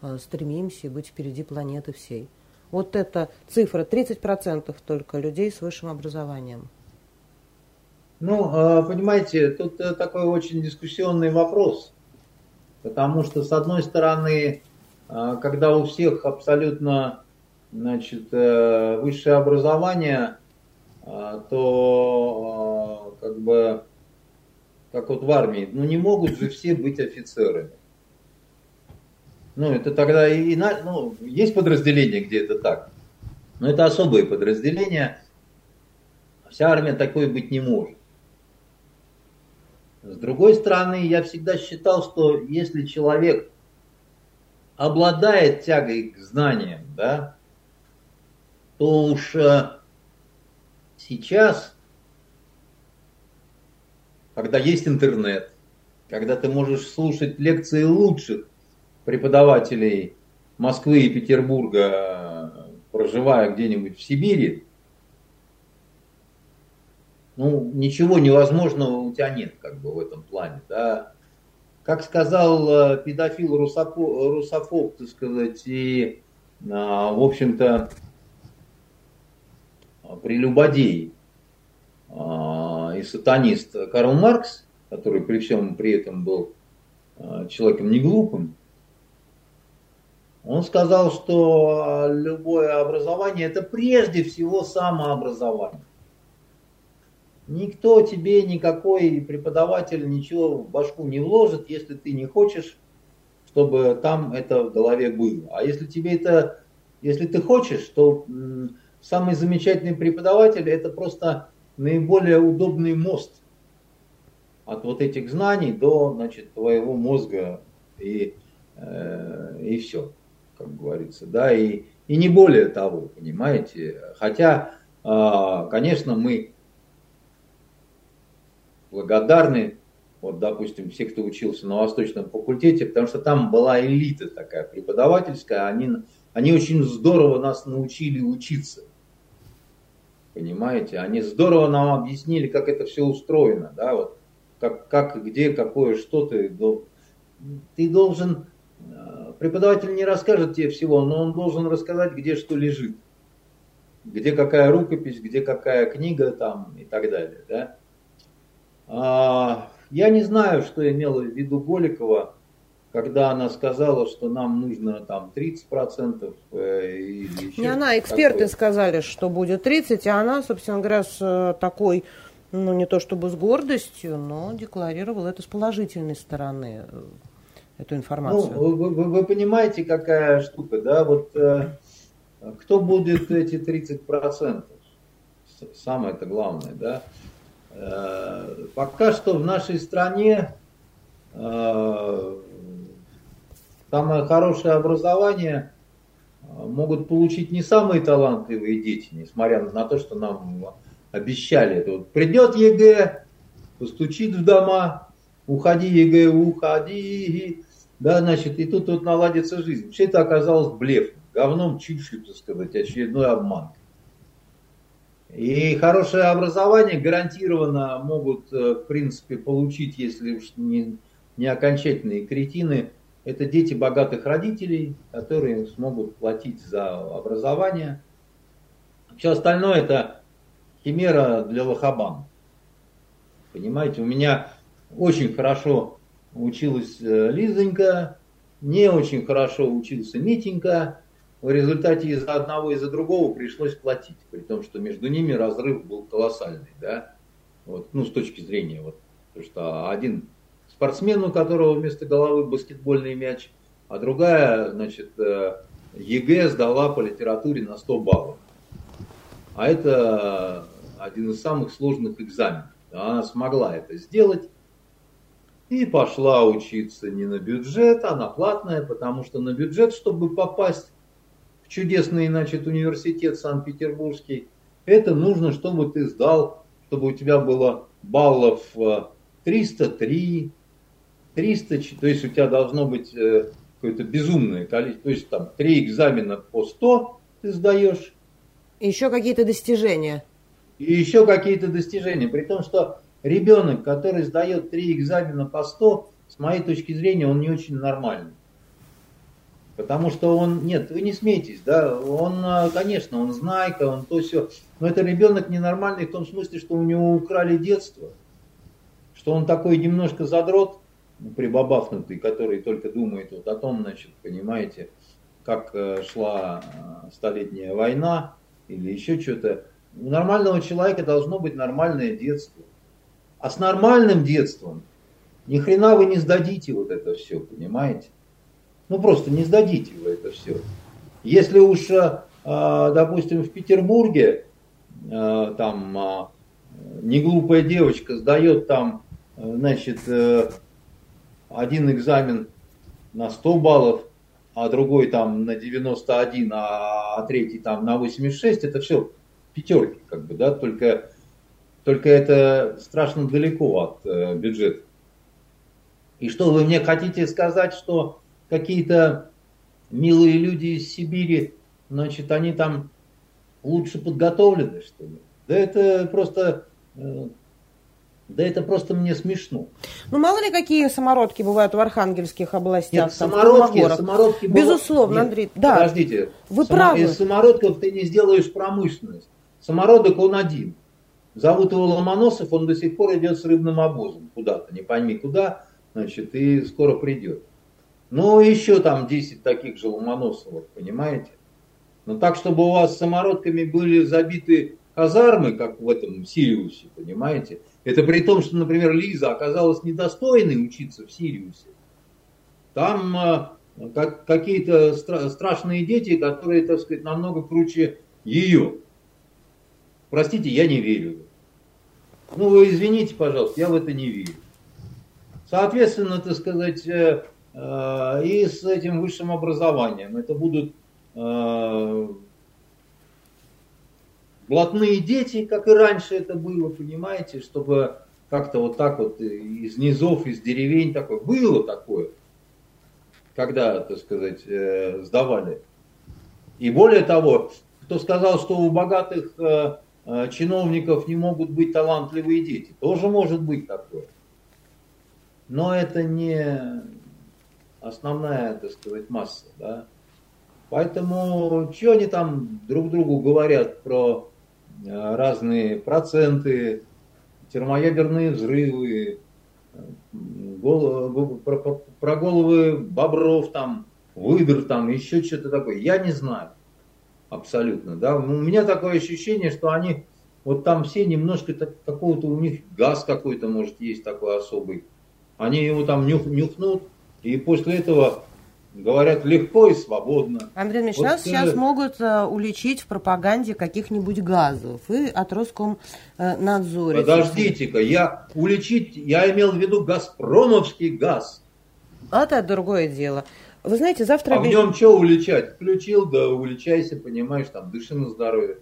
э, стремимся быть впереди планеты всей. Вот эта цифра, 30% только людей с высшим образованием. Ну, э, понимаете, тут э, такой очень дискуссионный вопрос. Потому что, с одной стороны, э, когда у всех абсолютно значит, высшее образование, а, то а, как бы, как вот в армии, ну не могут же все быть офицерами. Ну, это тогда и, ну, есть подразделения, где это так. Но это особые подразделения. Вся армия такой быть не может. С другой стороны, я всегда считал, что если человек обладает тягой к знаниям, да, то уж э, Сейчас, когда есть интернет, когда ты можешь слушать лекции лучших преподавателей Москвы и Петербурга, проживая где-нибудь в Сибири, ну, ничего невозможного у тебя нет, как бы, в этом плане, да. Как сказал э, педофил русофоб, русофоб так сказать, и, а, в общем-то, прелюбодей и сатанист Карл Маркс, который при всем при этом был а, человеком не глупым, он сказал, что любое образование это прежде всего самообразование. Никто тебе, никакой преподаватель ничего в башку не вложит, если ты не хочешь, чтобы там это в голове было. А если тебе это, если ты хочешь, то самый замечательный преподаватель это просто наиболее удобный мост от вот этих знаний до значит, твоего мозга и, э, и все, как говорится. Да, и, и не более того, понимаете. Хотя, э, конечно, мы благодарны, вот, допустим, все, кто учился на Восточном факультете, потому что там была элита такая преподавательская, они, они очень здорово нас научили учиться. Понимаете? Они здорово нам объяснили, как это все устроено, да, вот как, как где, какое, что ты, ты должен, э, преподаватель не расскажет тебе всего, но он должен рассказать, где что лежит, где какая рукопись, где какая книга там и так далее, да. А, я не знаю, что имела в виду Голикова, когда она сказала, что нам нужно там 30% э, или еще Не она, эксперты такое. сказали, что будет 30, а она, собственно говоря, с э, такой, ну не то чтобы с гордостью, но декларировала это с положительной стороны, э, эту информацию. Ну, вы, вы, вы понимаете, какая штука, да, вот э, кто будет эти 30%? Самое это главное, да. Э, пока что в нашей стране э, самое хорошее образование а, могут получить не самые талантливые дети, несмотря на то, что нам обещали. Это вот придет ЕГЭ, постучит в дома, уходи ЕГЭ, уходи, да, значит, и тут вот наладится жизнь. Все это оказалось блефом, говном, чушью, так сказать, очередной обман. И хорошее образование гарантированно могут, э, в принципе, получить, если уж не, не окончательные кретины, это дети богатых родителей, которые смогут платить за образование. Все остальное это химера для лохабан. Понимаете, у меня очень хорошо училась э, Лизонька, не очень хорошо учился Митенька. в результате из-за одного и за другого пришлось платить, при том, что между ними разрыв был колоссальный, да, вот, ну, с точки зрения, вот, потому что один спортсмен, у которого вместо головы баскетбольный мяч, а другая, значит, э, ЕГЭ сдала по литературе на 100 баллов. А это один из самых сложных экзаменов. Она смогла это сделать и пошла учиться не на бюджет, а на платное, потому что на бюджет, чтобы попасть в чудесный, значит, университет Санкт-Петербургский, это нужно, чтобы ты сдал, чтобы у тебя было баллов 303, э, 300, то есть у тебя должно быть э, какое-то безумное количество, то есть там три экзамена по 100 ты сдаешь. И еще какие-то достижения. И еще какие-то достижения, при том, что ребенок, который сдает три экзамена по 100, с моей точки зрения, он не очень нормальный. Потому что он, нет, вы не смейтесь, да, он, а, конечно, он знайка, он то все, но это ребенок ненормальный в том смысле, что у него украли детство, что он такой немножко задрот, прибабахнутый, который только думает вот о том, значит, понимаете, как э, шла э, столетняя война или еще что-то. У нормального человека должно быть нормальное детство. А с нормальным детством ни хрена вы не сдадите вот это все, понимаете? Ну просто не сдадите вы это все. Если уж, э, допустим, в Петербурге там э, неглупая девочка сдает там, значит, один экзамен на 100 баллов, а другой там на 91, а, а третий там на 86, это все пятерки, как бы, да, только только это страшно далеко от э, бюджета. И что вы мне хотите сказать, что какие-то милые люди из Сибири, значит, они там лучше подготовлены, что ли? Да это просто, э, да это просто мне смешно. Ну, мало ли какие самородки бывают в архангельских областях. Нет, там, самородки, самородки Безусловно, Нет, Андрей. Да. Подождите. Вы Само... правы. Из самородков ты не сделаешь промышленность. Самородок он один. Зовут его Ломоносов, он до сих пор идет с рыбным обозом куда-то, не пойми куда, значит, и скоро придет. Ну, еще там 10 таких же Ломоносовых, понимаете? Но так, чтобы у вас самородками были забиты казармы, как в этом Сириусе, понимаете? Это при том, что, например, Лиза оказалась недостойной учиться в Сириусе. Там э, как, какие-то стра- страшные дети, которые, так сказать, намного круче ее. Простите, я не верю. Ну, вы извините, пожалуйста, я в это не верю. Соответственно, так сказать, э, э, и с этим высшим образованием это будут э, блатные дети, как и раньше это было, понимаете, чтобы как-то вот так вот из низов, из деревень такое. Было такое, когда, так сказать, сдавали. И более того, кто сказал, что у богатых Э, чиновников не могут быть талантливые дети. Тоже может быть такое. Но это не основная, так сказать, масса. Да? Поэтому, что они там друг другу говорят про э, разные проценты, термоядерные взрывы, головы, про, про головы бобров там, выдр там, еще что-то такое. Я не знаю абсолютно. Да? У меня такое ощущение, что они вот там все немножко так, какого-то у них газ какой-то может есть такой особый. Они его там нюх, нюхнут, и после этого говорят легко и свободно. Андрей Ильич, вот, нас э... сейчас могут э, уличить в пропаганде каких-нибудь газов и от Роскомнадзора. Подождите-ка, я уличить, я имел в виду газпромовский газ. Это другое дело. Вы знаете, завтра... А в нем что уличать? Включил, да уличайся, понимаешь, там, дыши на здоровье.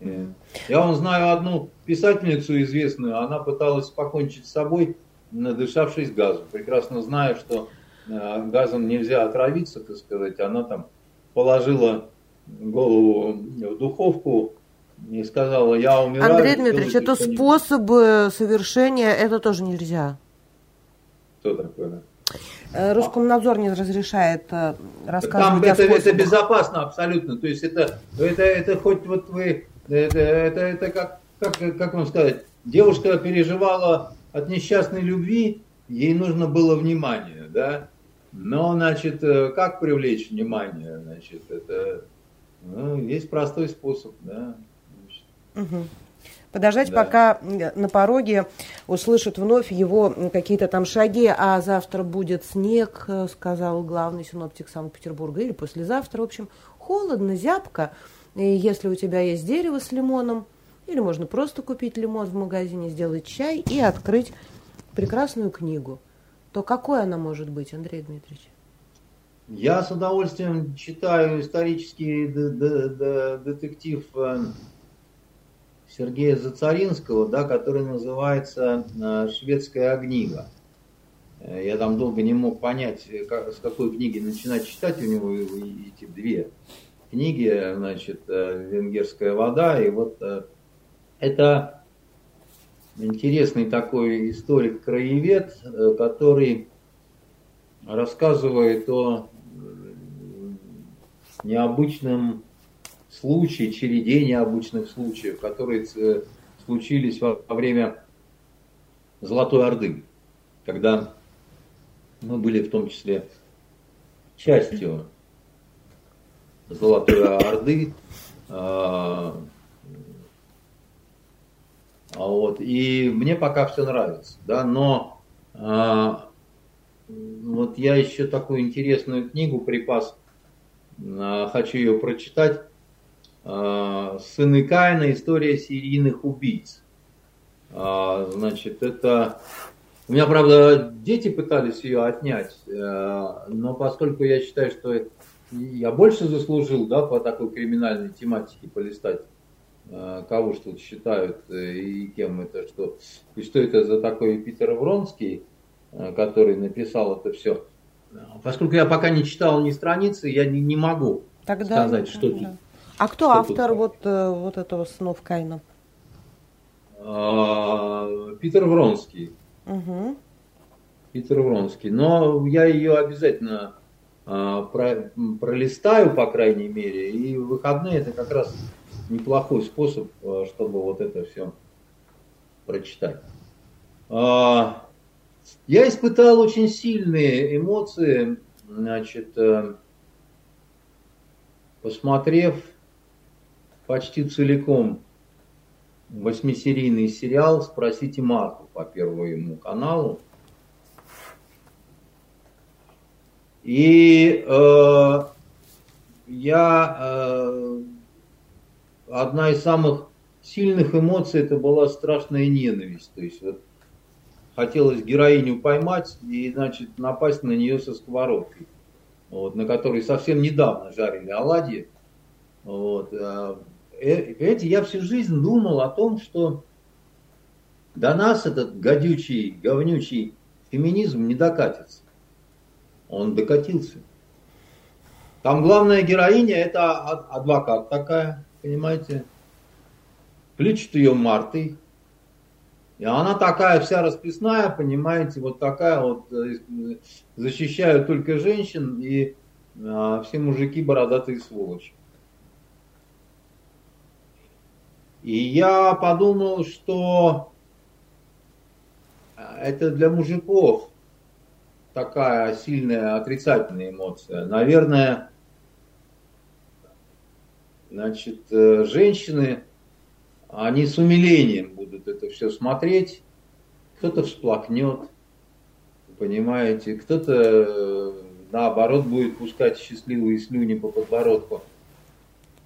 Э, я вам знаю одну писательницу известную, она пыталась покончить с собой, надышавшись газом. Прекрасно знаю, что э, газом нельзя отравиться, так сказать. Она там положила голову в духовку и сказала, я умираю. Андрей Дмитриевич, это способы совершения, это тоже нельзя. Кто такой? Э, Роскомнадзор не разрешает э, рассказывать Там это, это безопасно абсолютно. То есть это, это, это хоть вот вы, это, это, это как, как, как вам сказать, девушка переживала от несчастной любви, ей нужно было внимание, да? Но, значит, э, как привлечь внимание? Значит, это ну, есть простой способ, да. Угу. Подождать, да. пока на пороге услышат вновь его какие-то там шаги, а завтра будет снег, э, сказал главный синоптик Санкт-Петербурга, или послезавтра, в общем, холодно, зябко. И если у тебя есть дерево с лимоном, или можно просто купить лимон в магазине, сделать чай и открыть прекрасную книгу, то какой она может быть, Андрей Дмитриевич? Я с удовольствием читаю исторический детектив э, Сергея Зацаринского, да, который называется э, «Шведская огнига». Э, я там долго не мог понять, как, с какой книги начинать читать. У него эти две книги, значит, «Венгерская вода» и вот это интересный такой историк-краевед, который рассказывает о необычном случае, череде необычных случаев, которые э, случились во время Золотой Орды, когда мы были в том числе частью Золотой Орды. А, вот, и мне пока все нравится, да, но а, вот я еще такую интересную книгу припас а, хочу ее прочитать. А, Сыны Каина. История серийных убийц. А, значит, это... У меня, правда, дети пытались ее отнять, но поскольку я считаю, что я больше заслужил, да, по такой криминальной тематике полистать, кого что тут считают и кем это, что, и что это за такой Питер Вронский, который написал это все. Поскольку я пока не читал ни страницы, я не, не могу Тогда, сказать, что да. тут. А кто что автор тут? вот, э, вот этого «Снов Кайна»? А, Питер Вронский. Угу. Питер Вронский. Но я ее обязательно а, про, пролистаю, по крайней мере, и выходные это как раз неплохой способ, а, чтобы вот это все прочитать. А, я испытал очень сильные эмоции, значит, э, посмотрев почти целиком восьмисерийный сериал «Спросите Марку» по первому каналу. И э, я э, одна из самых сильных эмоций это была страшная ненависть. То есть вот хотелось героиню поймать и, значит, напасть на нее со сковородкой, вот, на которой совсем недавно жарили оладьи. Вот. А, э, эти я всю жизнь думал о том, что до нас этот гадючий, говнючий феминизм не докатится. Он докатился. Там главная героиня это адвокат такая, понимаете. Кличут ее Мартой, и она такая вся расписная, понимаете, вот такая вот, э, защищают только женщин, и а, все мужики бородатые сволочи. И я подумал, что это для мужиков такая сильная отрицательная эмоция. Наверное, значит, э, женщины они с умилением будут это все смотреть. Кто-то всплакнет, понимаете, кто-то э, наоборот будет пускать счастливые слюни по подбородку.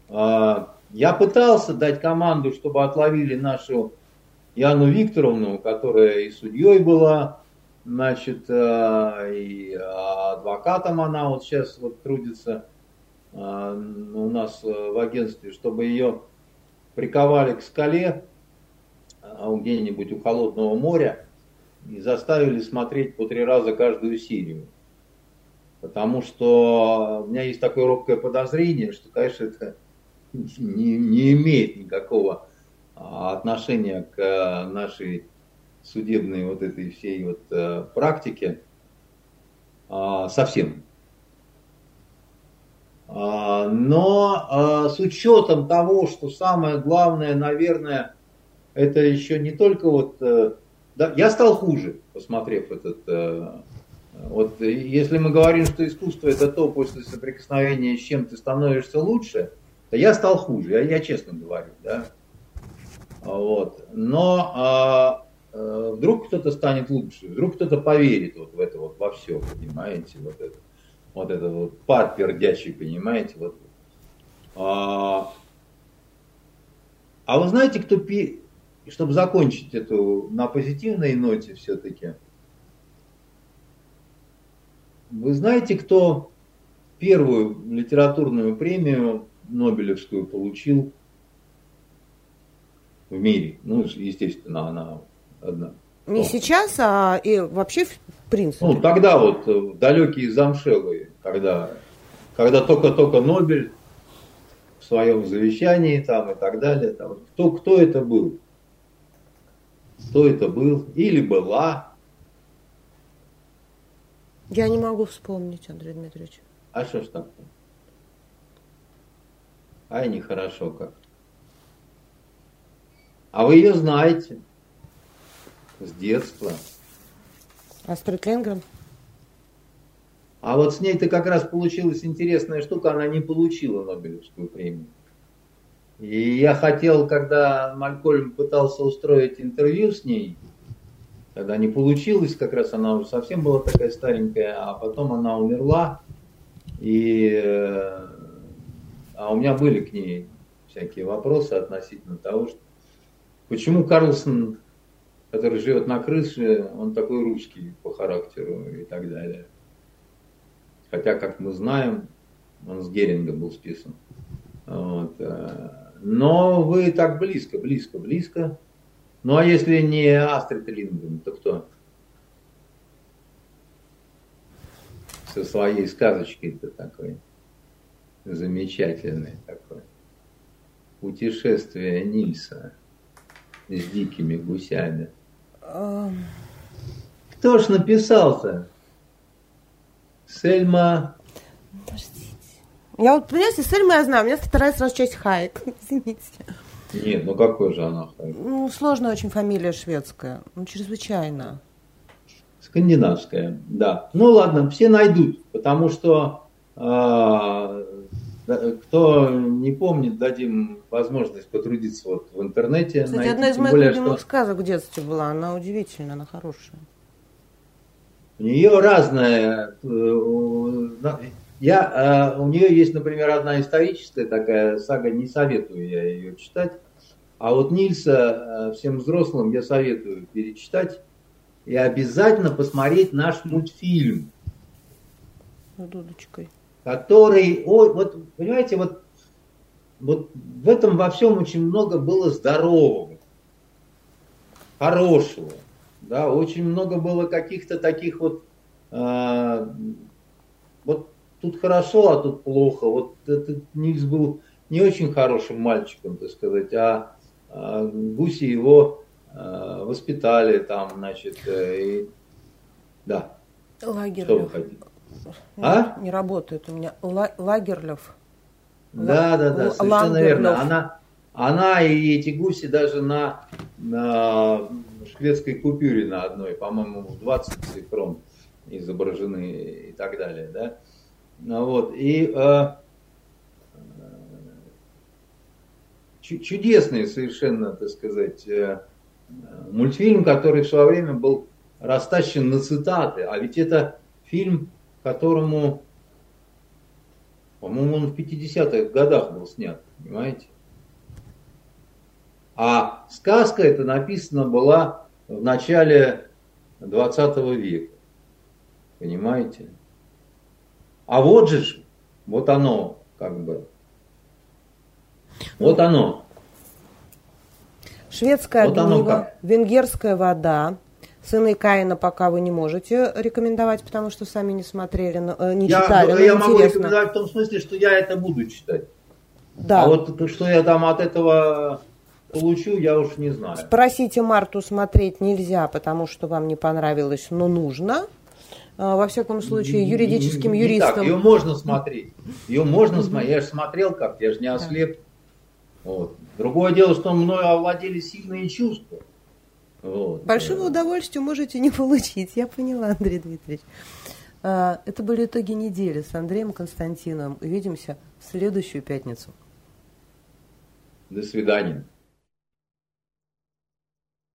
А, я пытался дать команду, чтобы отловили нашу Яну Викторовну, которая и судьей была, значит, э, и адвокатом она вот сейчас вот трудится а, у нас э, в агентстве, чтобы ее приковали к скале а где-нибудь у холодного моря и заставили смотреть по три раза каждую серию. Потому что у меня есть такое робкое подозрение, что, конечно, это не, не имеет никакого а, отношения к а, нашей судебной вот этой всей вот э, практике совсем. А, но а, с учетом того, что самое главное, наверное, это еще не только вот... Э, да, я стал хуже, посмотрев этот э, Вот если мы говорим, что искусство это то, после соприкосновения с чем ты становишься лучше, то я стал хуже, я, я честно говорю, да. Вот. Но а, а, вдруг кто-то станет лучше, вдруг кто-то поверит вот в это вот во все, понимаете, вот это, вот это вот пар пердячий, понимаете, вот. А, а вы знаете, кто пи... чтобы закончить эту на позитивной ноте все-таки, вы знаете, кто первую литературную премию Нобелевскую получил в мире? Ну, естественно, она одна. Не сейчас, а и вообще в принципе. Ну, тогда вот, в далекие замшелые, когда, когда только-только Нобель в своем завещании там и так далее. Там, кто, кто это был? Кто это был? Или была? Я не могу вспомнить, Андрей Дмитриевич. А что ж такое? Ай, нехорошо как. А вы ее знаете с детства. Астрид Ленгрен? А вот с ней-то как раз получилась интересная штука, она не получила Нобелевскую премию. И я хотел, когда Малькольм пытался устроить интервью с ней, когда не получилось, как раз она уже совсем была такая старенькая, а потом она умерла, и э, а у меня были к ней всякие вопросы относительно того, что почему Карлсон, который живет на крыше, он такой русский по характеру и так далее. Хотя, как мы знаем, он с Геринга был списан. Вот. Э, но вы так близко, близко, близко. Ну а если не Астрид Линдгрен, то кто? Со своей сказочкой-то такой замечательный такой. Путешествие Нильса с дикими гусями. Кто ж написал-то? Сельма... Подождите. Я вот, понимаете, Сельма я знаю, у меня вторая сразу часть Хайек. Извините. Нет, ну какой же она? Ну, сложная очень фамилия шведская. Ну, чрезвычайно. Скандинавская, да. Ну ладно, все найдут, потому что э, кто не помнит, дадим возможность потрудиться вот в интернете. Кстати, найти, одна из моих более, любимых что... сказок в детстве была, она удивительная, она хорошая. У нее разная. Э, я, э, у нее есть, например, одна историческая такая сага, не советую я ее читать. А вот Нильса э, всем взрослым я советую перечитать и обязательно посмотреть наш мультфильм. Дудочкой. Который, ой, вот, понимаете, вот, вот в этом во всем очень много было здорового, хорошего. Да, очень много было каких-то таких вот, э, вот тут хорошо, а тут плохо. Вот этот Нильс был не очень хорошим мальчиком, так сказать, а, а гуси его а, воспитали там, значит, э, и, да. Лагерлев. Что вы хотите? А? Не работает у меня. Лагерлев. Да, да, да, совершенно Лагерлев. верно. Она, она и эти гуси даже на, на шведской купюре на одной, по-моему, в 20 крон изображены и так далее, да. Ну вот, и э, чудесный совершенно, так сказать, э, мультфильм, который в свое время был растащен на цитаты. А ведь это фильм, которому, по-моему, он в 50-х годах был снят, понимаете? А сказка эта написана была в начале 20 века. Понимаете? А вот же, вот оно, как бы. Вот оно. Шведская вот огниво, венгерская вода. Сыны Каина пока вы не можете рекомендовать, потому что сами не смотрели, э, не я, читали. Я, я могу рекомендовать в том смысле, что я это буду читать. Да. А вот что я там от этого получу, я уж не знаю. Спросите Марту смотреть нельзя, потому что вам не понравилось, но нужно. А, во всяком случае, юридическим не, юристам. Так, ее можно смотреть. Ее можно смотреть. Я же смотрел как, я же не ослеп. Вот. Другое дело, что мною овладели сильные чувства. Вот. Большого удовольствия можете не получить, я поняла, Андрей Дмитриевич. А, это были итоги недели с Андреем Константиновым. Увидимся в следующую пятницу. До свидания.